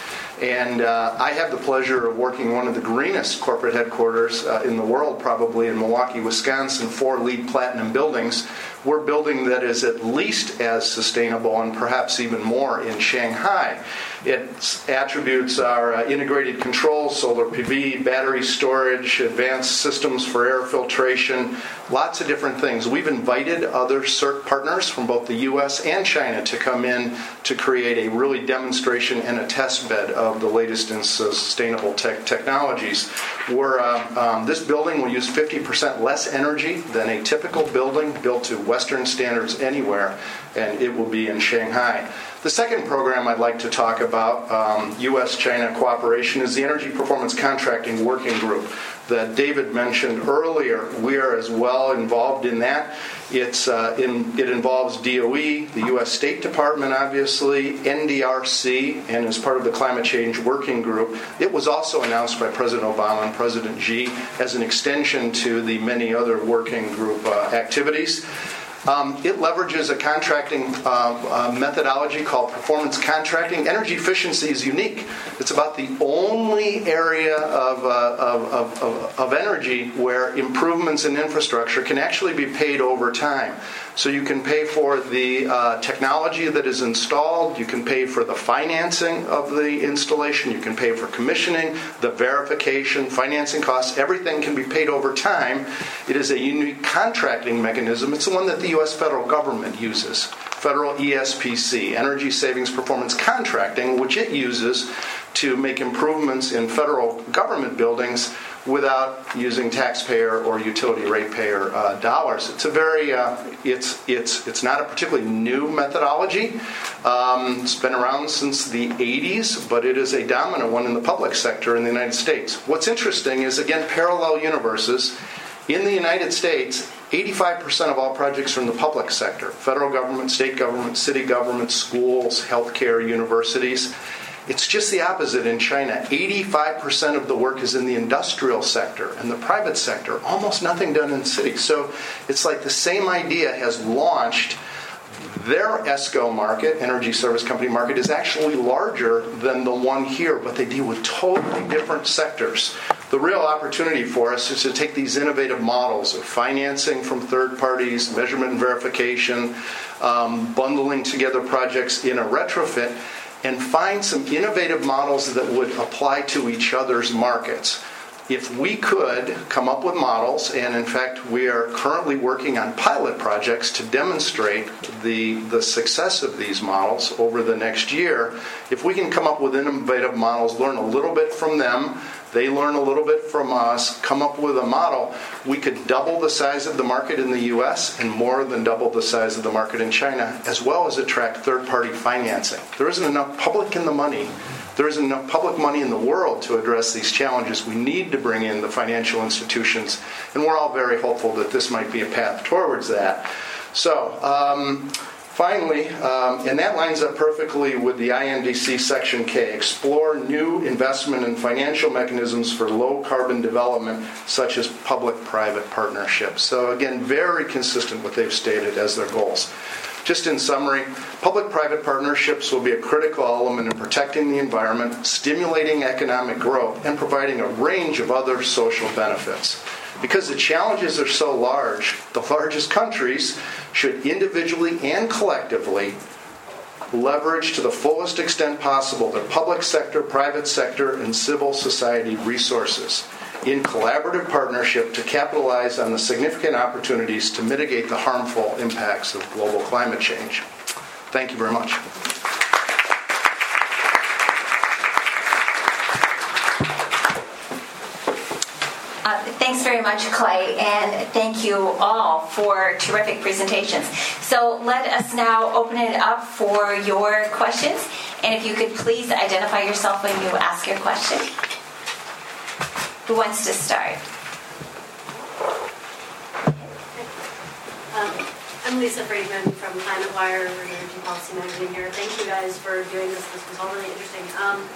And uh, I have the pleasure of working one of the greenest corporate headquarters uh, in the world, probably in Milwaukee, Wisconsin, four LEED platinum buildings. We're building that is at least as sustainable and perhaps even more in Shanghai. Its attributes are uh, integrated control, solar PV, battery storage, advanced systems for air filtration, lots of different things. We've invited other CERC partners from both the US and China to come in to create a really demonstration and a test bed of the latest in sustainable tech technologies. We're, uh, um, this building will use 50% less energy than a typical building built to Western standards anywhere, and it will be in Shanghai. The second program I'd like to talk about, um, U.S. China cooperation, is the Energy Performance Contracting Working Group that David mentioned earlier. We are as well involved in that. It's, uh, in, it involves DOE, the U.S. State Department, obviously, NDRC, and as part of the Climate Change Working Group. It was also announced by President Obama and President Xi as an extension to the many other working group uh, activities. Um, it leverages a contracting uh, uh, methodology called performance contracting. Energy efficiency is unique. It's about the only area of, uh, of, of, of energy where improvements in infrastructure can actually be paid over time. So you can pay for the uh, technology that is installed, you can pay for the financing of the installation, you can pay for commissioning, the verification, financing costs, everything can be paid over time. It is a unique contracting mechanism. It's the one that the U.S. federal government uses. Federal ESPC, Energy Savings Performance Contracting, which it uses to make improvements in federal government buildings without using taxpayer or utility ratepayer uh, dollars. It's a very uh, it's it's it's not a particularly new methodology. Um, it's been around since the 80s, but it is a dominant one in the public sector in the United States. What's interesting is again parallel universes. In the United States, 85% of all projects are in the public sector federal government, state government, city government, schools, healthcare, universities. It's just the opposite in China. 85% of the work is in the industrial sector and the private sector, almost nothing done in cities. So it's like the same idea has launched. Their ESCO market, energy service company market, is actually larger than the one here, but they deal with totally different sectors. The real opportunity for us is to take these innovative models of financing from third parties, measurement and verification, um, bundling together projects in a retrofit, and find some innovative models that would apply to each other's markets. If we could come up with models, and in fact, we are currently working on pilot projects to demonstrate the, the success of these models over the next year, if we can come up with innovative models, learn a little bit from them, they learn a little bit from us, come up with a model, we could double the size of the market in the US and more than double the size of the market in China, as well as attract third party financing. There isn't enough public in the money. There isn't enough public money in the world to address these challenges. We need to bring in the financial institutions, and we're all very hopeful that this might be a path towards that. So, um, Finally, um, and that lines up perfectly with the INDC Section K explore new investment and financial mechanisms for low carbon development, such as public private partnerships. So, again, very consistent with what they've stated as their goals. Just in summary, public private partnerships will be a critical element in protecting the environment, stimulating economic growth, and providing a range of other social benefits. Because the challenges are so large, the largest countries should individually and collectively leverage to the fullest extent possible their public sector, private sector, and civil society resources in collaborative partnership to capitalize on the significant opportunities to mitigate the harmful impacts of global climate change. Thank you very much. Thanks very much, Clay, and thank you all for terrific presentations. So let us now open it up for your questions. And if you could please identify yourself when you ask your question. Who wants to start? Um, I'm Lisa Friedman from Climate Wire, an energy policy magazine here. Thank you guys for doing this. This was all really interesting. Um,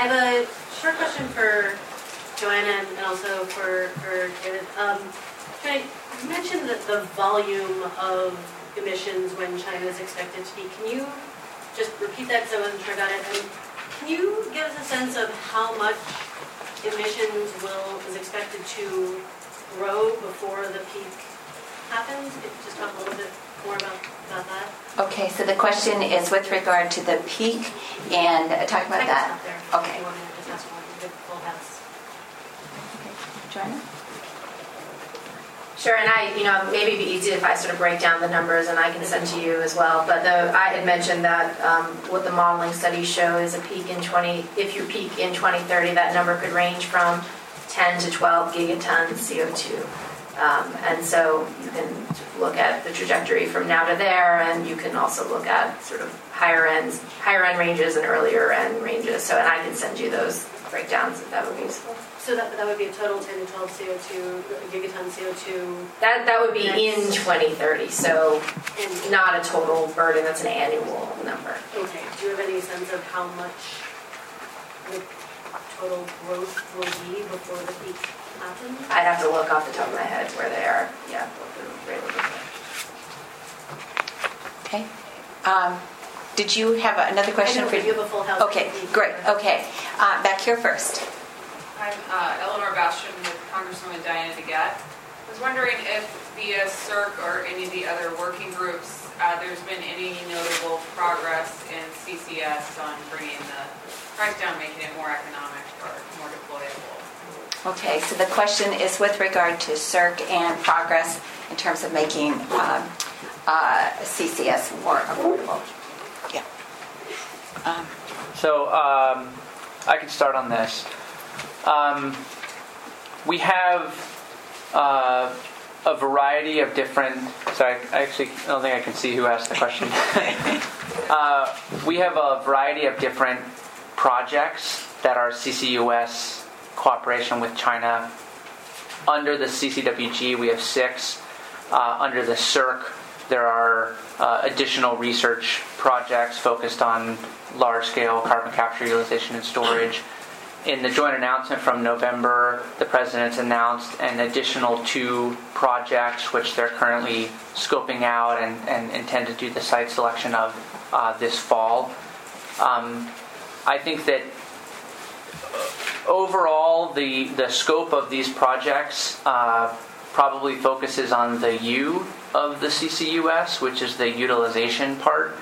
I have a short question for Joanna and also for, for David. Um, Okay, you mentioned that the volume of emissions when China is expected to be. Can you just repeat that because I wasn't sure got it? And can you give us a sense of how much emissions will is expected to grow before the peak happens? Could you just talk a little bit more about, about that? Okay, so the question is with regard to the peak and uh, talk about I can that. stop there. Okay. If you want to just ask one, the full house. Sure, and I, you know, maybe it'd be easy if I sort of break down the numbers and I can send to you as well. But the, I had mentioned that um, what the modeling studies show is a peak in 20, if you peak in 2030, that number could range from 10 to 12 gigatons CO2. Um, and so you can look at the trajectory from now to there, and you can also look at sort of higher ends, higher end ranges and earlier end ranges. So, and I can send you those breakdowns if that would be useful. So that, that would be a total 10 to 12 CO2, gigaton CO2, That that would be in 2030. So and not a total burden, that's an annual number. Okay, do you have any sense of how much the total growth will be before the peak happens? I'd have to look off the top of my head where they are, yeah. what the rate would. Okay. Um, Did you have another question? I know, for but you have a full house. Okay, great, okay. Uh, Back here first. I'm uh, Eleanor Bastian with Congresswoman Diana DeGette. I was wondering if via CERC or any of the other working groups, uh, there's been any notable progress in CCS on bringing the price down, making it more economic or more deployable. Okay, so the question is with regard to CERC and progress in terms of making um, uh, CCS more affordable. Yeah. Um, So um, I can start on this. Um, we have uh, a variety of different. Sorry, I actually don't think I can see who asked the question. uh, we have a variety of different projects that are CCUS cooperation with China. Under the CCWG, we have six. Uh, under the CERC, there are uh, additional research projects focused on large scale carbon capture, utilization, and storage. In the joint announcement from November, the President's announced an additional two projects, which they're currently scoping out and, and intend to do the site selection of uh, this fall. Um, I think that overall, the, the scope of these projects uh, probably focuses on the U of the CCUS, which is the utilization part.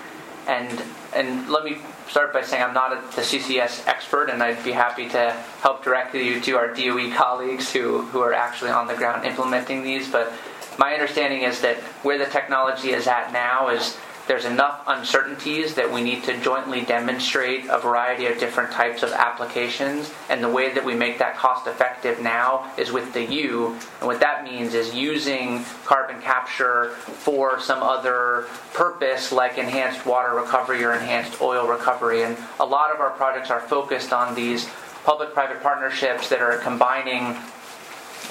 And, and let me start by saying I'm not a, the CCS expert, and I'd be happy to help direct you to our DOE colleagues who, who are actually on the ground implementing these. But my understanding is that where the technology is at now is there's enough uncertainties that we need to jointly demonstrate a variety of different types of applications. And the way that we make that cost effective now is with the U. And what that means is using carbon capture for some other purpose like enhanced water recovery or enhanced oil recovery. And a lot of our projects are focused on these public private partnerships that are combining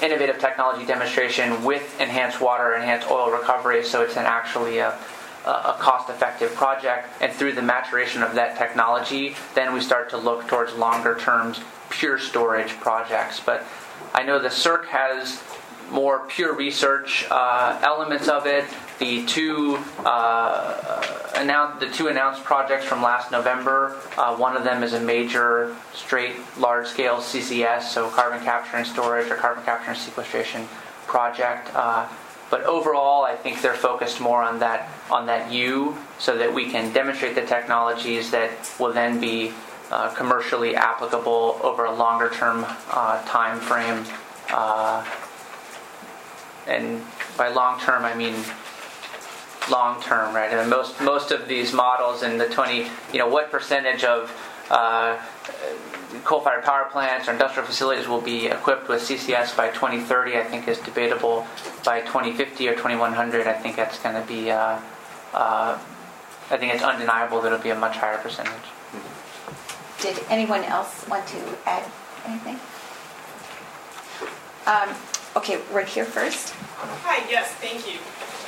innovative technology demonstration with enhanced water, enhanced oil recovery. So it's an actually a a cost-effective project, and through the maturation of that technology, then we start to look towards longer-term pure storage projects. But I know the CERC has more pure research uh, elements of it. The two uh, announced the two announced projects from last November. Uh, one of them is a major straight large-scale CCS, so carbon capture and storage or carbon capture and sequestration project. But overall, I think they're focused more on that on that U, so that we can demonstrate the technologies that will then be uh, commercially applicable over a longer term uh, time frame. Uh, and by long term, I mean long term, right? And most most of these models in the 20, you know, what percentage of uh, coal-fired power plants or industrial facilities will be equipped with CCS by 2030, I think is debatable. By 2050 or 2100, I think that's going to be, uh, uh, I think it's undeniable that it'll be a much higher percentage. Did anyone else want to add anything? Um, Okay, right here first. Hi, yes, thank you.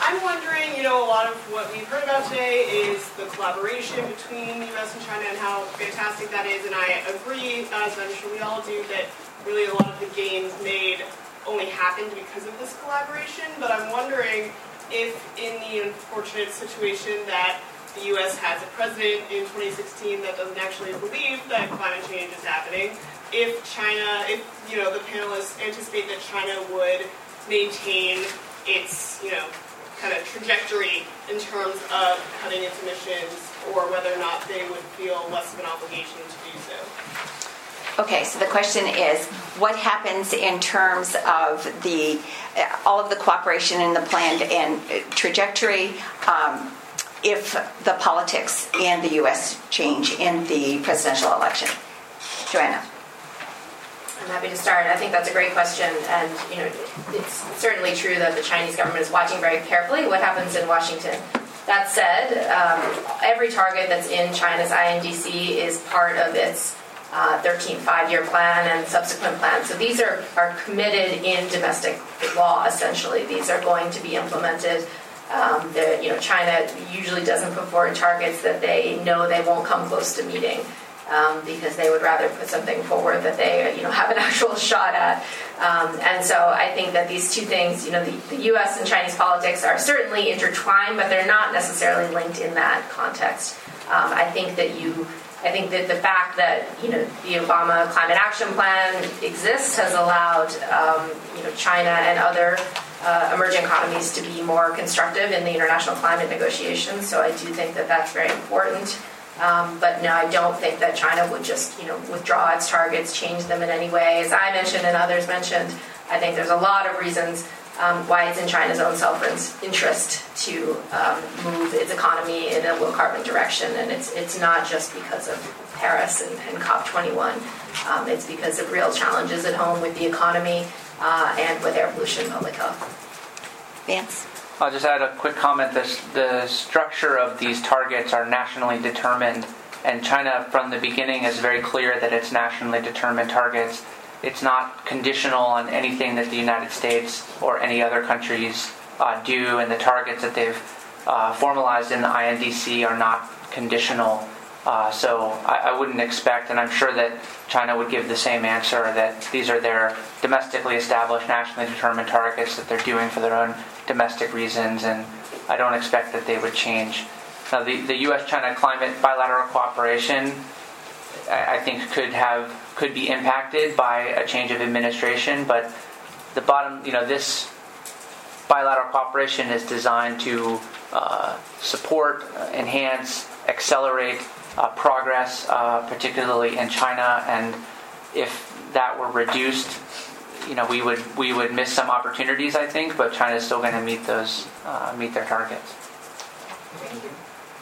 I'm wondering, you know, a lot of what we've heard about today is the collaboration between the US and China and how fantastic that is. And I agree, as I'm sure we all do, that really a lot of the gains made only happened because of this collaboration, but I'm wondering if in the unfortunate situation that the U.S. has a president in 2016 that doesn't actually believe that climate change is happening, if China, if you know the panelists anticipate that China would maintain its you know kind of trajectory in terms of cutting its emissions, or whether or not they would feel less of an obligation to do so. Okay, so the question is, what happens in terms of the all of the cooperation in the planned and trajectory um, if the politics in the U.S. change in the presidential election? Joanna. I'm happy to start. I think that's a great question, and you know, it's certainly true that the Chinese government is watching very carefully what happens in Washington. That said, um, every target that's in China's INDC is part of its uh, 13th five-year plan and subsequent plans. So these are, are committed in domestic law. Essentially, these are going to be implemented. Um, the, you know, China usually doesn't put forward targets that they know they won't come close to meeting um, because they would rather put something forward that they you know have an actual shot at. Um, and so I think that these two things, you know, the, the, U.S. and Chinese politics are certainly intertwined, but they're not necessarily linked in that context. Um, I think that you. I think that the fact that you know the Obama Climate Action Plan exists has allowed um, you know China and other uh, emerging economies to be more constructive in the international climate negotiations. So I do think that that's very important. Um, but no, I don't think that China would just, you know, withdraw its targets, change them in any way. As I mentioned and others mentioned, I think there's a lot of reasons um, why it's in China's own self-interest to um, move its economy in a low-carbon direction, and it's it's not just because of Paris and, and COP21. Um, it's because of real challenges at home with the economy uh, and with air pollution and public health. Vance. I'll just add a quick comment. The, the structure of these targets are nationally determined, and China from the beginning is very clear that it's nationally determined targets. It's not conditional on anything that the United States or any other countries uh, do, and the targets that they've uh, formalized in the INDC are not conditional. Uh, so I, I, wouldn't expect, and I'm sure that China would give the same answer that these are their domestically established, nationally determined targets that they're doing for their own domestic reasons, and I don't expect that they would change. Now, the, the U.S.-China climate bilateral cooperation, I, I think, could have could be impacted by a change of administration, but the bottom, you know, this bilateral cooperation is designed to uh, support, uh, enhance, accelerate uh, progress, uh, particularly in China, and if that were reduced, you know, we would we would miss some opportunities, I think, but China is still going to meet those uh, meet their targets. Thank you.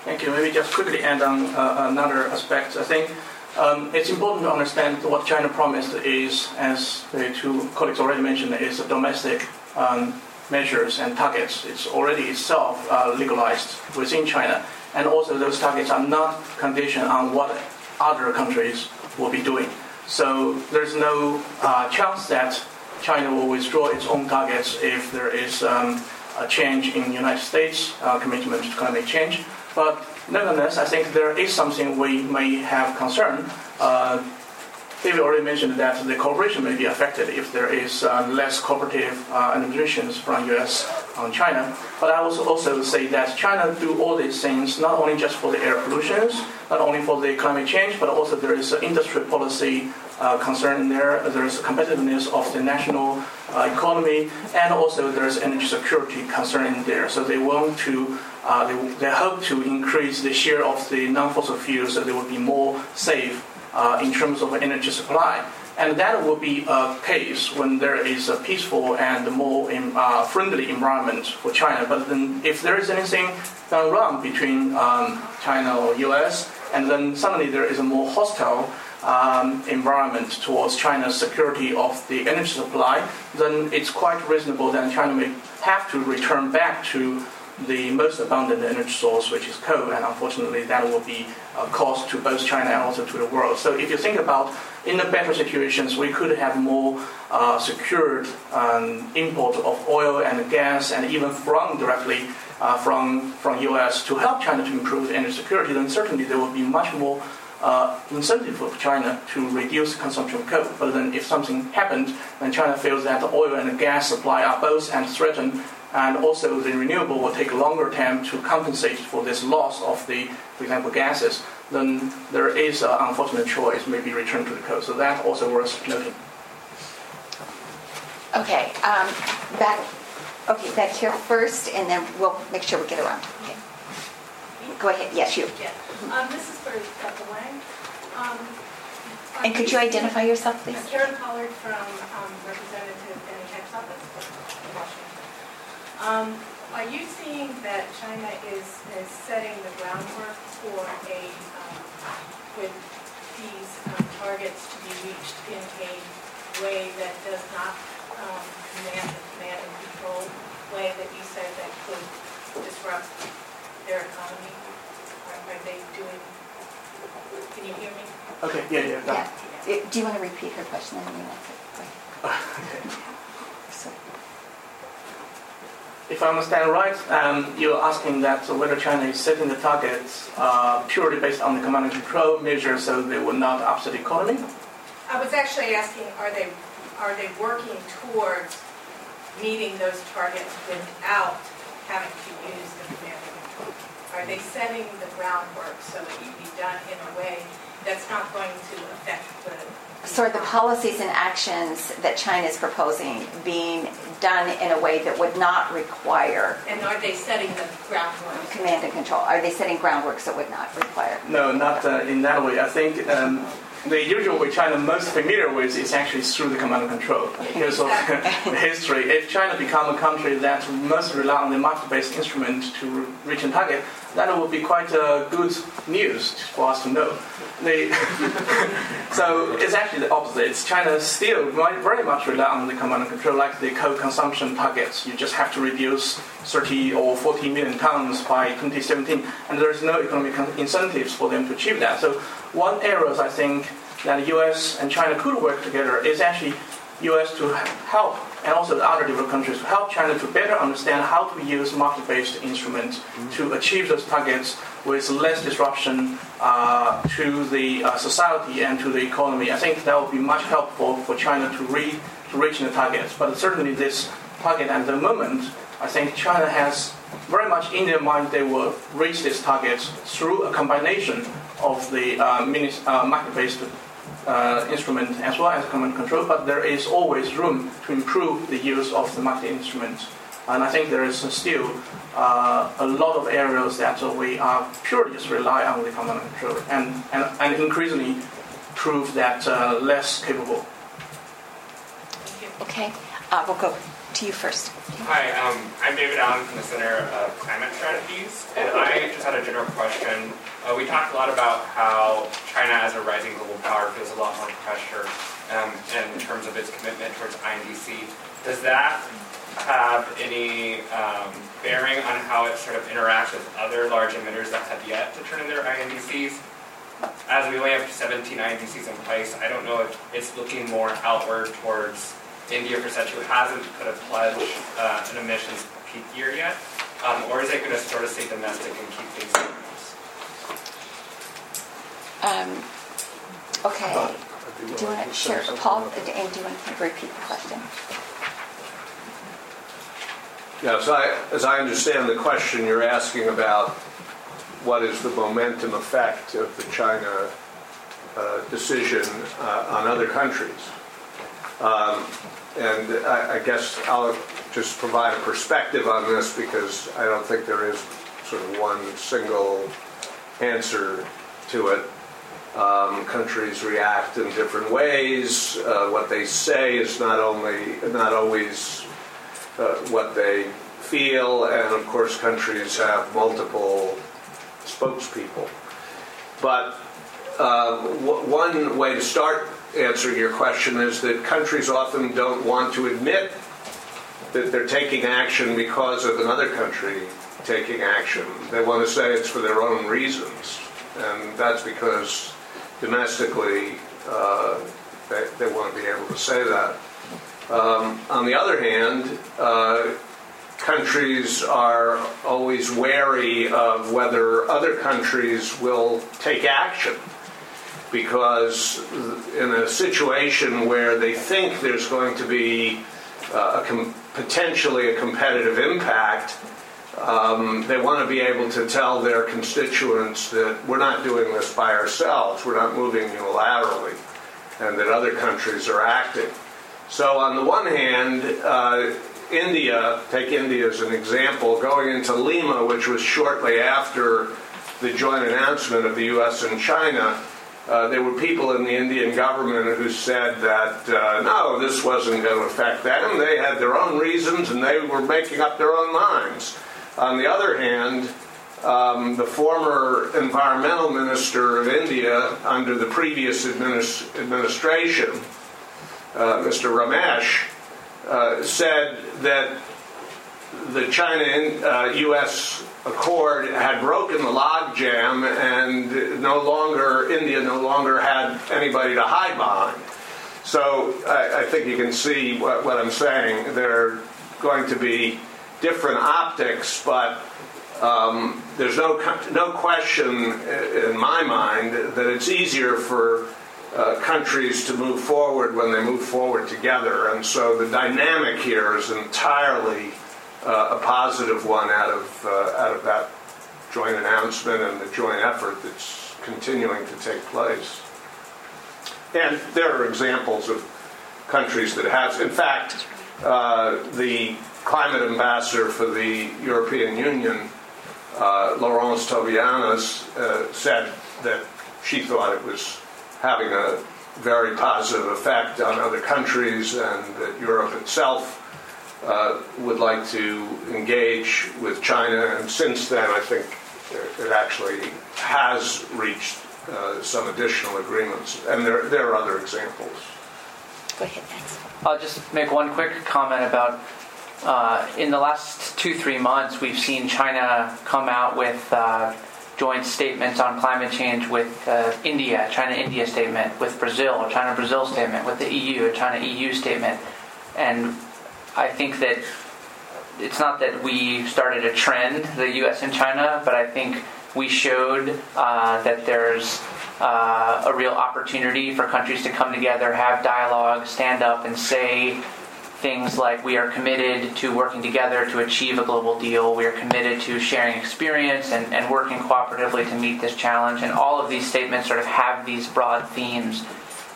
Thank you. Maybe just quickly add on uh, another aspect. I think um, it's important to understand what China promised is, as the two colleagues already mentioned, is domestic um, measures and targets. It's already itself uh, legalized within China, and also those targets are not conditioned on what other countries will be doing. So there's no uh, chance that China will withdraw its own targets if there is um, a change in the United States uh, commitment to climate change. But nevertheless, I think there is something we may have concern. Uh, David already mentioned that the cooperation may be affected if there is uh, less cooperative uh, administrations from U.S. on China. But I will also say that China do all these things not only just for the air pollutions, not only for the climate change, but also there is an industry policy uh, concern there. There's competitiveness of the national uh, economy, and also there's energy security concern in there. So they want to, uh, they, they hope to increase the share of the non-fossil fuels, so they will be more safe uh, in terms of energy supply. And that will be a case when there is a peaceful and more uh, friendly environment for China. But then, if there is anything done wrong between um, China or U.S., and then suddenly there is a more hostile um, environment towards China's security of the energy supply, then it's quite reasonable that China may have to return back to the most abundant energy source, which is coal, and unfortunately that will be a cost to both China and also to the world. So if you think about in the better situations, we could have more uh, secured um, import of oil and gas, and even from directly uh, from from U.S. to help China to improve energy security. Then certainly there will be much more uh, incentive for China to reduce consumption of coal. But then if something happened, then China feels that the oil and the gas supply are both and threatened, and also the renewable will take a longer time to compensate for this loss of the, for example, gases, then there is an unfortunate choice, maybe return to the coal. So that also worth noting. Okay, um, back, okay, back here first, and then we'll make sure we get around. Okay. Go ahead, yes, you. Yeah, um, this is for Dr. Wang. Um, And could you identify yourself, please? I'm Karen Pollard from um, Representative Denny Heck's office in Washington. Um, are you seeing that China is, is setting the groundwork for a, um, with these um, targets to be reached in a way that does not um, command the command and control way that you said that could disrupt their economy? Are, are they doing, can you hear me? Okay, yeah, yeah. Yeah. that- Do you want to repeat her question and then you answer? Go ahead. Okay. So, If I understand right, um, you're asking that whether China is setting the targets uh, purely based on the command and control measures so they will not upset the economy? I was actually asking, are they, are they working towards meeting those targets without having to use the command and control? Are they setting the groundwork so that it be done in a way that's not going to affect the... So are the policies and actions that China is proposing being done in a way that would not require And are they setting the groundwork? command and control? Are they setting groundworks that would not require? No, not uh, in that way. I think um, the usual way China most familiar with is actually through the command and control because of the history. If China become a country that must rely on the market-based instrument to reach a target, that would be quite uh, good news for us to know. They, so it's actually the opposite. It's China still very very much rely on the command and control, like the coal consumption targets. You just have to reduce 30 or 40 million tons by 2017, and there is no economic incentives for them to achieve that. So one area I think that the U.S. and China could work together is actually U.S. to help and also the other developed countries to help China to better understand how to use market-based instruments to achieve those targets with less disruption uh, to the uh, society and to the economy. I think that would be much helpful for China to, re- to reach the targets. But certainly this target at the moment, I think China has very much in their mind they will reach these targets through a combination of the uh, mini- uh, market-based uh, instrument as well as command control, but there is always room to improve the use of the market instrument. And I think there is still uh, a lot of areas that we are purely just rely on the command and control and, and, and increasingly prove that uh, less capable. Okay, uh, we'll go to you first. Hi, um, I'm David Allen from the Center of Climate Strategies, and I just had a general question. Uh, we talked a lot about how China, as a rising global power, feels a lot more pressure um, in terms of its commitment towards INDC. Does that have any um, bearing on how it sort of interacts with other large emitters that have yet to turn in their INDCs? As we only have 17 INDCs in place, I don't know if it's looking more outward towards India, for such who hasn't put a pledge, uh, an emissions peak year yet, um, or is it going to sort of stay domestic and keep things? Um, okay, do you want to share, Paul, and do you want to repeat the question? Yeah, so I, as I understand the question, you're asking about what is the momentum effect of the China uh, decision uh, on other countries. Um, and I, I guess I'll just provide a perspective on this because I don't think there is sort of one single answer to it. Um, countries react in different ways. Uh, what they say is not only not always uh, what they feel, and of course, countries have multiple spokespeople. But uh, w- one way to start answering your question is that countries often don't want to admit that they're taking action because of another country taking action. They want to say it's for their own reasons, and that's because domestically uh, they, they want to be able to say that. Um, on the other hand, uh, countries are always wary of whether other countries will take action. because in a situation where they think there's going to be uh, a com- potentially a competitive impact, um, they want to be able to tell their constituents that we're not doing this by ourselves, we're not moving unilaterally, and that other countries are acting. So, on the one hand, uh, India, take India as an example, going into Lima, which was shortly after the joint announcement of the US and China, uh, there were people in the Indian government who said that uh, no, this wasn't going to affect them. They had their own reasons and they were making up their own minds. On the other hand, um, the former environmental minister of India under the previous administ- administration, uh, Mr. Ramesh, uh, said that the China U.S. Uh, accord had broken the logjam, and no longer India no longer had anybody to hide behind. So I, I think you can see what, what I'm saying. There are going to be different optics, but um, there's no no question in my mind that it's easier for uh, countries to move forward when they move forward together, and so the dynamic here is entirely uh, a positive one out of uh, out of that joint announcement and the joint effort that's continuing to take place. And there are examples of countries that have, in fact, uh, the climate ambassador for the European Union, uh, Laurence Tubiana, uh, said that she thought it was having a very positive effect on other countries and that Europe itself uh, would like to engage with China. And since then, I think it actually has reached uh, some additional agreements. And there, there are other examples. Go ahead, thanks. I'll just make one quick comment about uh, in the last two, three months, we've seen China come out with uh, joint statements on climate change with uh, India, China India statement, with Brazil, China Brazil statement, with the EU, China EU statement. And I think that it's not that we started a trend, the US and China, but I think we showed uh, that there's uh, a real opportunity for countries to come together, have dialogue, stand up, and say things like we are committed to working together to achieve a global deal, we are committed to sharing experience and, and working cooperatively to meet this challenge. And all of these statements sort of have these broad themes.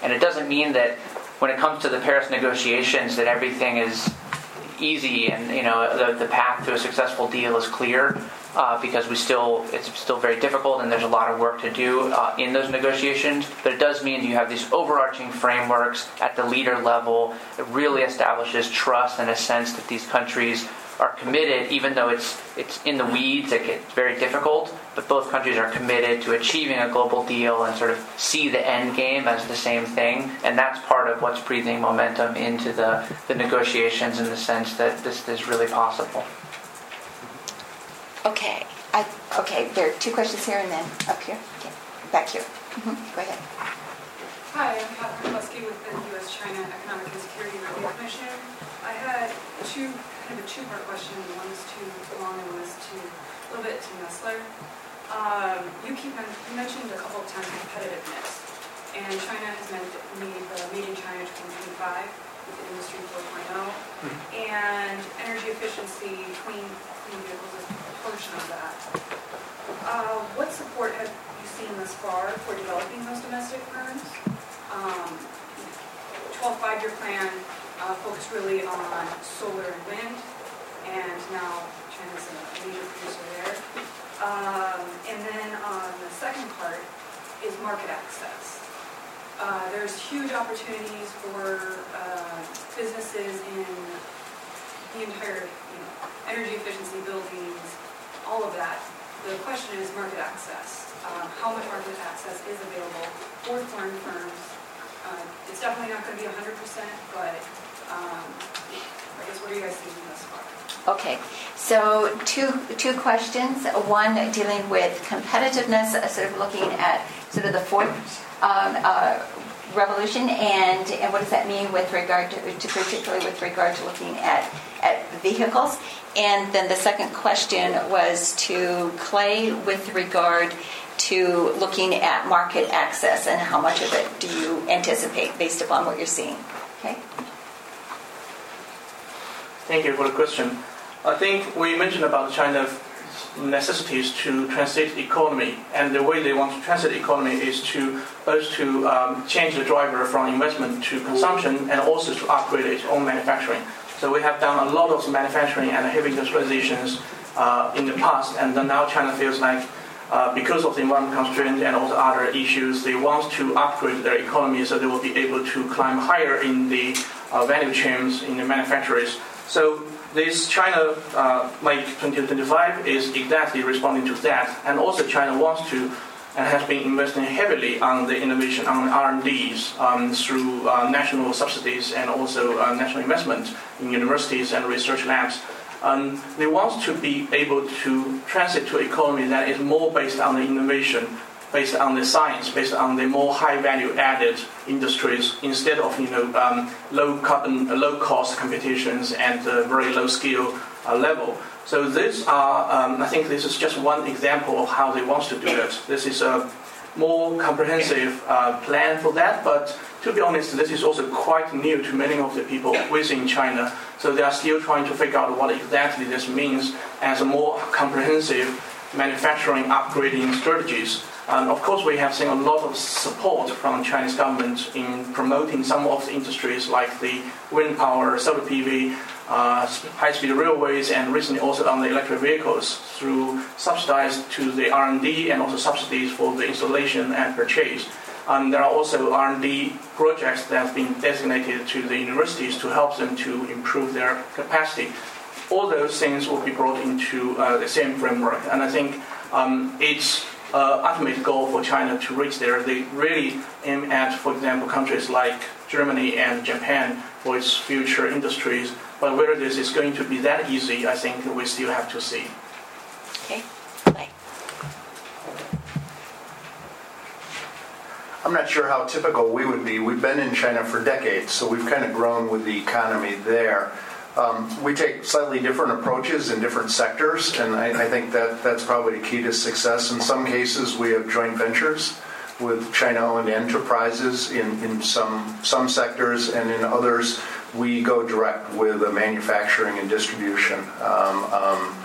And it doesn't mean that when it comes to the Paris negotiations that everything is easy and you know the, the path to a successful deal is clear uh, because we still it's still very difficult and there's a lot of work to do uh, in those negotiations. But it does mean you have these overarching frameworks at the leader level. It really establishes trust and a sense that these countries are committed, even though it's it's in the weeds, it gets very difficult. But both countries are committed to achieving a global deal and sort of see the end game as the same thing, and that's part of what's breathing momentum into the, the negotiations in the sense that this is really possible. Okay. I, okay, there are two questions here and then up here. Okay. Back here. Mm-hmm. Go ahead. Hi, I'm Pat Kurtlewski with the U.S.-China Economic and Security Review Commission. I had two, kind of a two-part question. One was too long and one was too, a little bit to Nesler. Um, you, keep, you mentioned a couple of times competitiveness, and China has meant made the uh, Made in China 2025 with Industry 4.0, mm-hmm. and energy efficiency 20, portion of that. Uh, what support have you seen thus far for developing those domestic firms? Um, 12 five-year plan uh, focused really on solar and wind, and now China's a major producer there. Um, and then on the second part is market access. Uh, there's huge opportunities for uh, businesses in the entire, you know, energy efficiency buildings, all of that. The question is market access. Uh, how much market access is available for foreign firms? Uh, it's definitely not going to be 100%, but um, I guess what are you guys thinking thus far? Okay, so two two questions. One dealing with competitiveness, uh, sort of looking at sort of the fourth um, uh, revolution, and and what does that mean with regard to, to, particularly with regard to looking at at vehicles. And then the second question was to Clay with regard to looking at market access and how much of it do you anticipate based upon what you're seeing? Okay. Thank you for the question. I think we mentioned about China's necessities to transit economy, and the way they want to transit economy is to both to um, change the driver from investment to consumption, and also to upgrade its own manufacturing. So we have done a lot of manufacturing and heavy industrializations uh, in the past, and now China feels like uh, because of the environment constraints and all the other issues, they want to upgrade their economy so they will be able to climb higher in the uh, value chains in the manufacturers. So this China uh, like 2025 is exactly responding to that, and also China wants to and has been investing heavily on the innovation on R&Ds um, through uh, national subsidies and also uh, national investment in universities and research labs. Um, they want to be able to transit to an economy that is more based on the innovation based on the science, based on the more high value added industries instead of you know um, low carbon, uh, low cost competitions and uh, very low skill uh, level. So these are, um, I think this is just one example of how they want to do it. This is a more comprehensive uh, plan for that, but to be honest, this is also quite new to many of the people within China. So they are still trying to figure out what exactly this means as a more comprehensive manufacturing upgrading strategies. And of course, we have seen a lot of support from the Chinese government in promoting some of the industries like the wind power, solar PV, uh, high-speed railways, and recently also on the electric vehicles through subsidies to the R&D and also subsidies for the installation and purchase. And there are also R&D projects that have been designated to the universities to help them to improve their capacity. All those things will be brought into uh, the same framework, and I think um, it's uh, ultimate goal for China to reach there. They really aim at, for example, countries like Germany and Japan for its future industries. But whether this is going to be that easy, I think we still have to see. Okay. I'm not sure how typical we would be. We've been in China for decades, so we've kind of grown with the economy there. Um, we take slightly different approaches in different sectors, and I, I, think that that's probably the key to success. In some cases, we have joint ventures with China-owned enterprises in, in some some sectors, and in others, we go direct with a manufacturing and distribution. Um, um,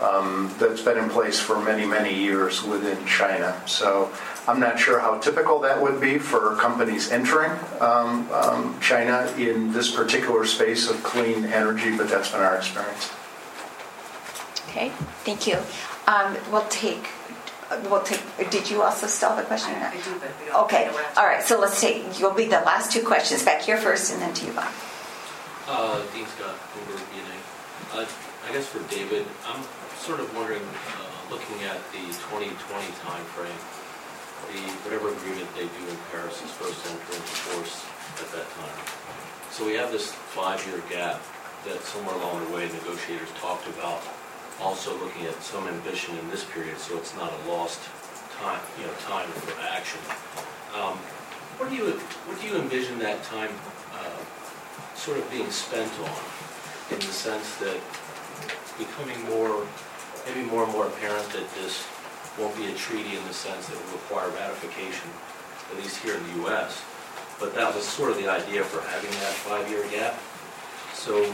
um that's been in place for many, many years within China. So I'm not sure how typical that would be for companies entering um, um, China in this particular space of clean energy, but that's been our experience. Okay, thank you. Um, we'll take. We'll take. Did you also still have a question? I, I do, but we okay. All right. So let's take. You'll be the last two questions. Back here first, and then to you, Bob. Uh, Dean Scott, over Uh, I guess for David, I'm sort of wondering, uh, looking at the 2020 timeframe the, whatever agreement they do in Paris is supposed to enter into force at that time. So we have this five-year gap that somewhere along the way negotiators talked about also looking at some ambition in this period so it's not a lost time, you know, time for action. Um, what do you what do you envision that time uh, sort of being spent on in the sense that becoming more maybe more and more apparent that this won't be a treaty in the sense that it will require ratification, at least here in the U.S. But that was sort of the idea for having that five-year gap. So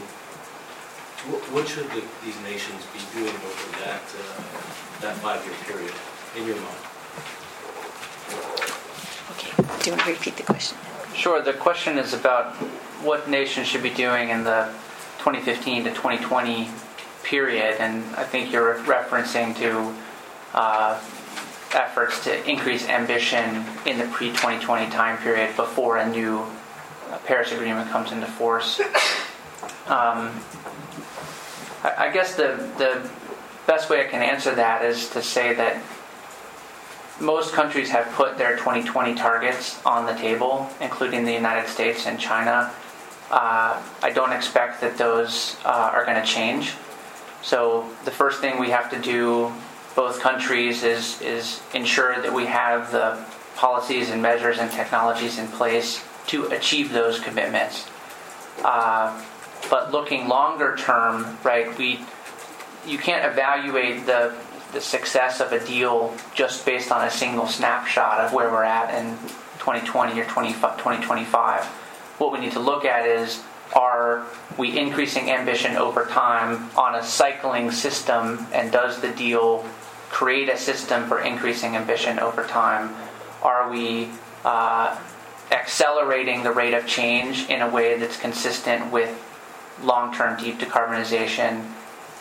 what should the, these nations be doing over that, uh, that five-year period, in your mind? Okay. Do you want to repeat the question? Sure. The question is about what nations should be doing in the 2015 to 2020 period, and I think you're referencing to uh, efforts to increase ambition in the pre 2020 time period before a new Paris Agreement comes into force. Um, I, I guess the, the best way I can answer that is to say that most countries have put their 2020 targets on the table, including the United States and China. Uh, I don't expect that those uh, are going to change. So the first thing we have to do both countries is, is ensure that we have the policies and measures and technologies in place to achieve those commitments. Uh, but looking longer term, right, we you can't evaluate the the success of a deal just based on a single snapshot of where we're at in 2020 or 20, 2025. What we need to look at is are we increasing ambition over time on a cycling system, and does the deal create a system for increasing ambition over time? Are we uh, accelerating the rate of change in a way that's consistent with long term deep decarbonization?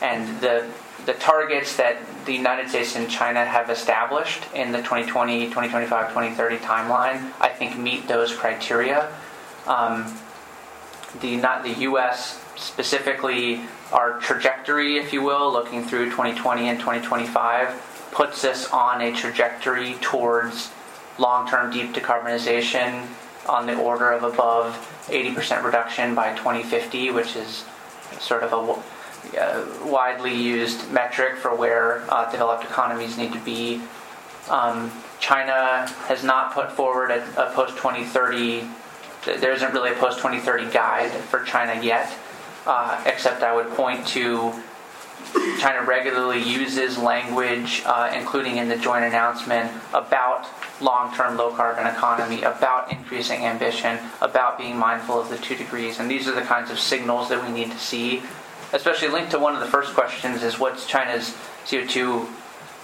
And the, the targets that the United States and China have established in the 2020, 2025, 2030 timeline, I think meet those criteria. Um, the not the U.S. specifically, our trajectory, if you will, looking through 2020 and 2025, puts us on a trajectory towards long-term deep decarbonization on the order of above 80% reduction by 2050, which is sort of a uh, widely used metric for where uh, developed economies need to be. Um, China has not put forward a, a post 2030 there isn't really a post 2030 guide for China yet, uh, except I would point to China regularly uses language, uh, including in the joint announcement, about long term low carbon economy, about increasing ambition, about being mindful of the two degrees. And these are the kinds of signals that we need to see, especially linked to one of the first questions is what's China's CO2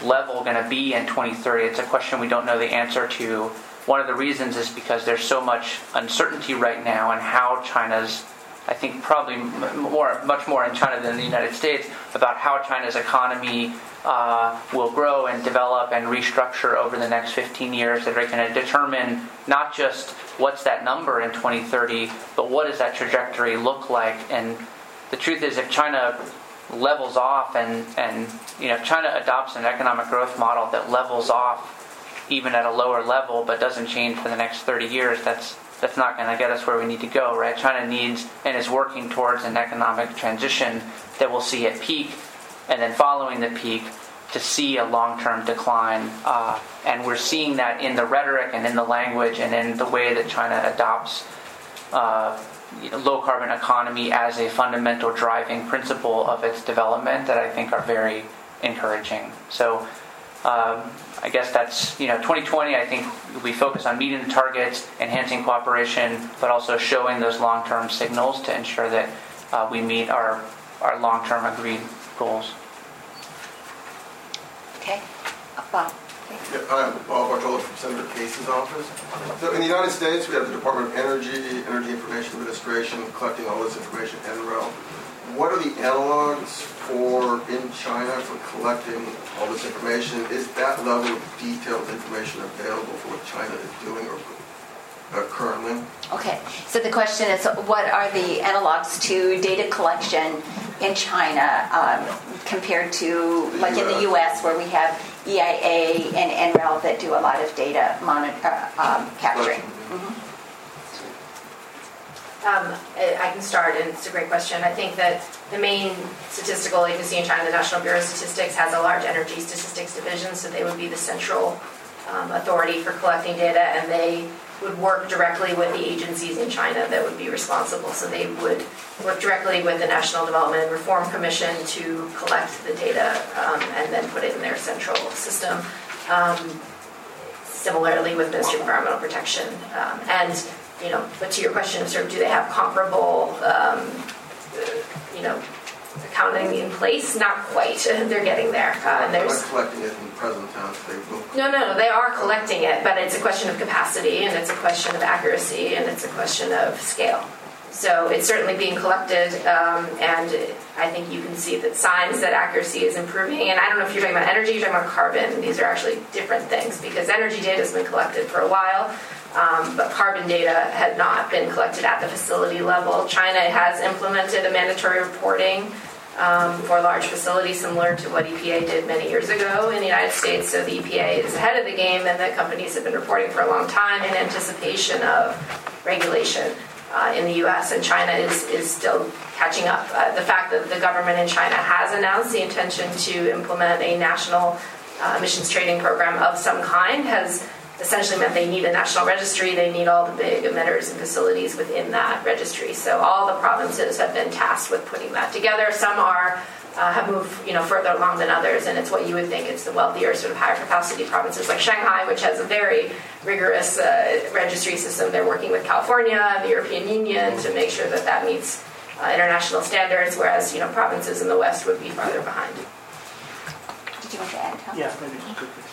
level going to be in 2030? It's a question we don't know the answer to one of the reasons is because there's so much uncertainty right now in how China's, I think probably more, much more in China than the United States, about how China's economy uh, will grow and develop and restructure over the next 15 years that are going to determine not just what's that number in 2030, but what does that trajectory look like. And the truth is, if China levels off and, and you know, if China adopts an economic growth model that levels off even at a lower level, but doesn't change for the next 30 years, that's that's not going to get us where we need to go, right? China needs and is working towards an economic transition that we'll see at peak, and then following the peak to see a long-term decline. Uh, and we're seeing that in the rhetoric and in the language and in the way that China adopts uh, you know, low-carbon economy as a fundamental driving principle of its development that I think are very encouraging. So. Um, I guess that's, you know, 2020, I think we focus on meeting the targets, enhancing cooperation, but also showing those long term signals to ensure that uh, we meet our, our long term agreed goals. Okay. Bob. Yeah, I'm Bob Bartolo from Senator Casey's office. So in the United States, we have the Department of Energy, Energy Information Administration, collecting all this information, NREL what are the analogs for in China for collecting all this information? Is that level of detailed information available for what China is doing or uh, currently? Okay, so the question is what are the analogs to data collection in China um, compared to, like in the US, where we have EIA and NREL that do a lot of data monitor, uh, um, capturing? Mm-hmm. Um, I can start, and it's a great question. I think that the main statistical agency in China, the National Bureau of Statistics, has a large energy statistics division, so they would be the central um, authority for collecting data, and they would work directly with the agencies in China that would be responsible. So they would work directly with the National Development and Reform Commission to collect the data um, and then put it in their central system. Um, similarly with the Ministry of Environmental Protection. Um, and you know, but to your question of sort of do they have comparable, um, you know, accounting in place? Not quite. They're getting there. Uh, and there's collecting it in present tense. No, no, no. They are collecting it, but it's a question of capacity, and it's a question of accuracy, and it's a question of scale. So it's certainly being collected, um, and I think you can see that signs that accuracy is improving. And I don't know if you're talking about energy, you're talking about carbon. These are actually different things because energy data has been collected for a while. Um, but carbon data had not been collected at the facility level. China has implemented a mandatory reporting um, for large facilities, similar to what EPA did many years ago in the United States. So the EPA is ahead of the game, and the companies have been reporting for a long time in anticipation of regulation uh, in the U.S. And China is is still catching up. Uh, the fact that the government in China has announced the intention to implement a national uh, emissions trading program of some kind has essentially meant they need a national registry. They need all the big emitters and facilities within that registry. So all the provinces have been tasked with putting that together. Some are uh, have moved you know further along than others, and it's what you would think it's the wealthier sort of higher capacity provinces like Shanghai, which has a very rigorous uh, registry system. They're working with California, the European Union to make sure that that meets uh, international standards, whereas you know provinces in the West would be farther behind. Did you want to add? Tom? Yeah, maybe quickly.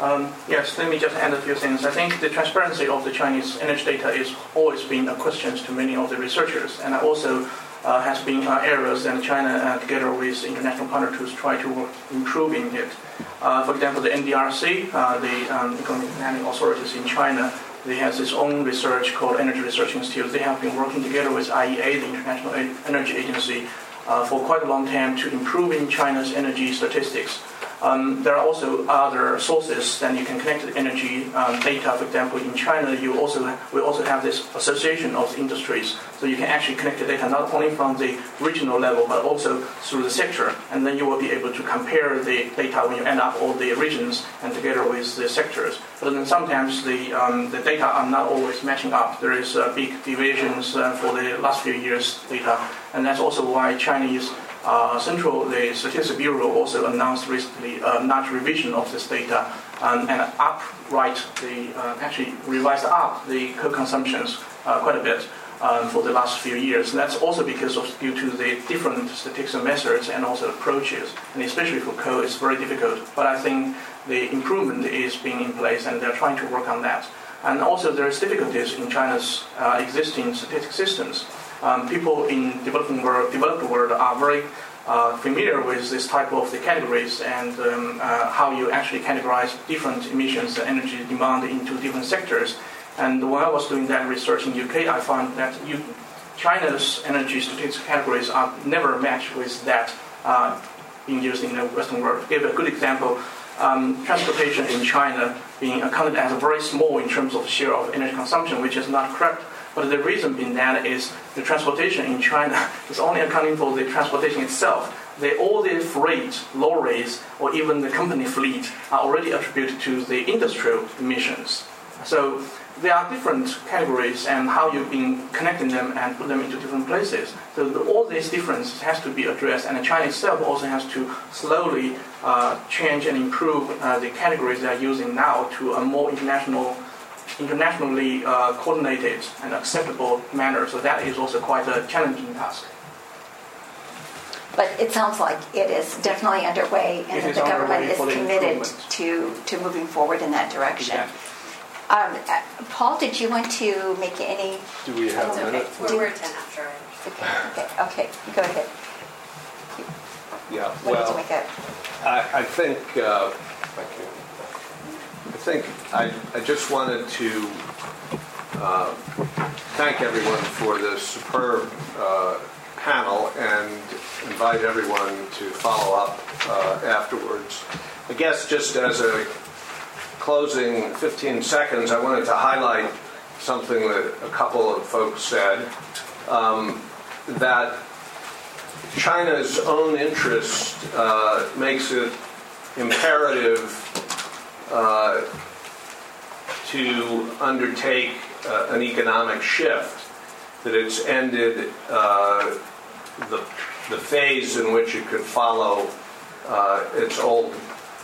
Um, yes, let me just add a few things. I think the transparency of the Chinese energy data is always been a question to many of the researchers, and also uh, has been uh, areas that China, uh, together with international partners, try to improving it. Uh, for example, the NDRC, uh, the um, Economic Planning Authorities in China, they have its own research called Energy Research Institute. They have been working together with IEA, the International Energy Agency, uh, for quite a long time to improving China's energy statistics. Um, there are also other sources that you can connect the energy um, data. For example, in China, you also we also have this association of industries, so you can actually connect the data not only from the regional level but also through the sector, and then you will be able to compare the data when you end up all the regions and together with the sectors. But then sometimes the um, the data are not always matching up. There is uh, big deviations uh, for the last few years' data, and that's also why Chinese uh, Central, the Statistics Bureau also announced recently a large revision of this data and upright the uh, actually revised up the coal consumptions uh, quite a bit um, for the last few years. And that's also because of due to the different statistical methods and also approaches, and especially for coal, it's very difficult. But I think the improvement is being in place, and they're trying to work on that. And also, there's difficulties in China's uh, existing statistic systems um, people in developing world, developed world are very uh, familiar with this type of the categories and um, uh, how you actually categorize different emissions and energy demand into different sectors. And when I was doing that research in UK, I found that you, China's energy statistics categories are never matched with that uh, being used in the Western world. To give a good example, um, transportation in China being accounted as very small in terms of share of energy consumption, which is not correct but the reason being that is the transportation in China is only accounting for the transportation itself. The, all the freight, lorries, or even the company fleet are already attributed to the industrial emissions. So there are different categories and how you've been connecting them and put them into different places. So the, all these differences has to be addressed, and China itself also has to slowly uh, change and improve uh, the categories they are using now to a more international internationally uh, coordinated and acceptable manner. So that is also quite a challenging task. But it sounds like it is definitely underway, and that the government is committed to, to moving forward in that direction. Exactly. Um, uh, Paul, did you want to make any? Do we have a minute? We're, we're 10 after. Okay, okay, okay, go ahead. Yeah, What did you well, make up? I, I think, uh, thank you. Think I, I just wanted to uh, thank everyone for this superb uh, panel and invite everyone to follow up uh, afterwards. I guess just as a closing 15 seconds, I wanted to highlight something that a couple of folks said um, that China's own interest uh, makes it imperative uh, to undertake uh, an economic shift, that it's ended uh, the, the phase in which it could follow uh, its old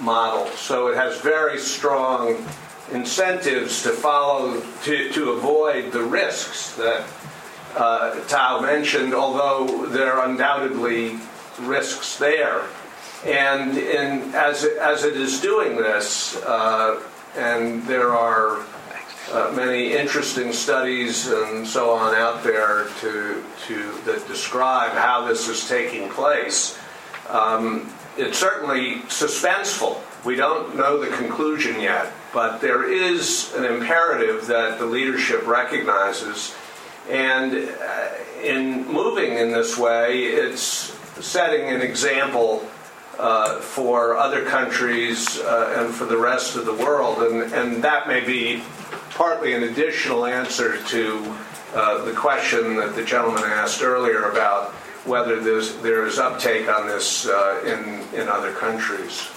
model. So it has very strong incentives to follow, to, to avoid the risks that uh, Tao mentioned, although there are undoubtedly risks there. And in, as, it, as it is doing this, uh, and there are uh, many interesting studies and so on out there to, to, that describe how this is taking place. Um, it's certainly suspenseful. We don't know the conclusion yet, but there is an imperative that the leadership recognizes. And uh, in moving in this way, it's setting an example uh, for other countries uh, and for the rest of the world. And, and that may be partly an additional answer to uh, the question that the gentleman asked earlier about whether there's, there is uptake on this uh, in, in other countries.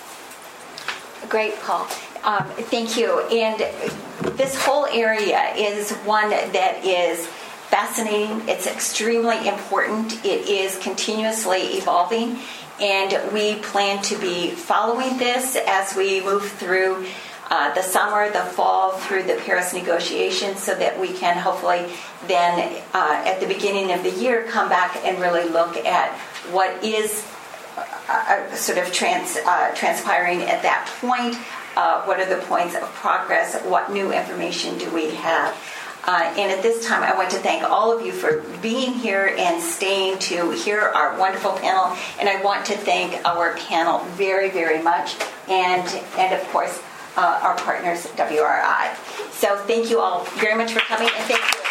Great, Paul. Um, thank you. And this whole area is one that is fascinating. It's extremely important. It is continuously evolving. And we plan to be following this as we move through uh, the summer, the fall, through the Paris negotiations, so that we can hopefully then, uh, at the beginning of the year, come back and really look at what is uh, uh sort of trans, uh, transpiring at that point. Uh, what are the points of progress? What new information do we have? Uh, and at this time, I want to thank all of you for being here and staying to hear our wonderful panel. And I want to thank our panel very, very much. And, and of course, uh, our partners, WRI. So thank you all very much for coming, and thank you.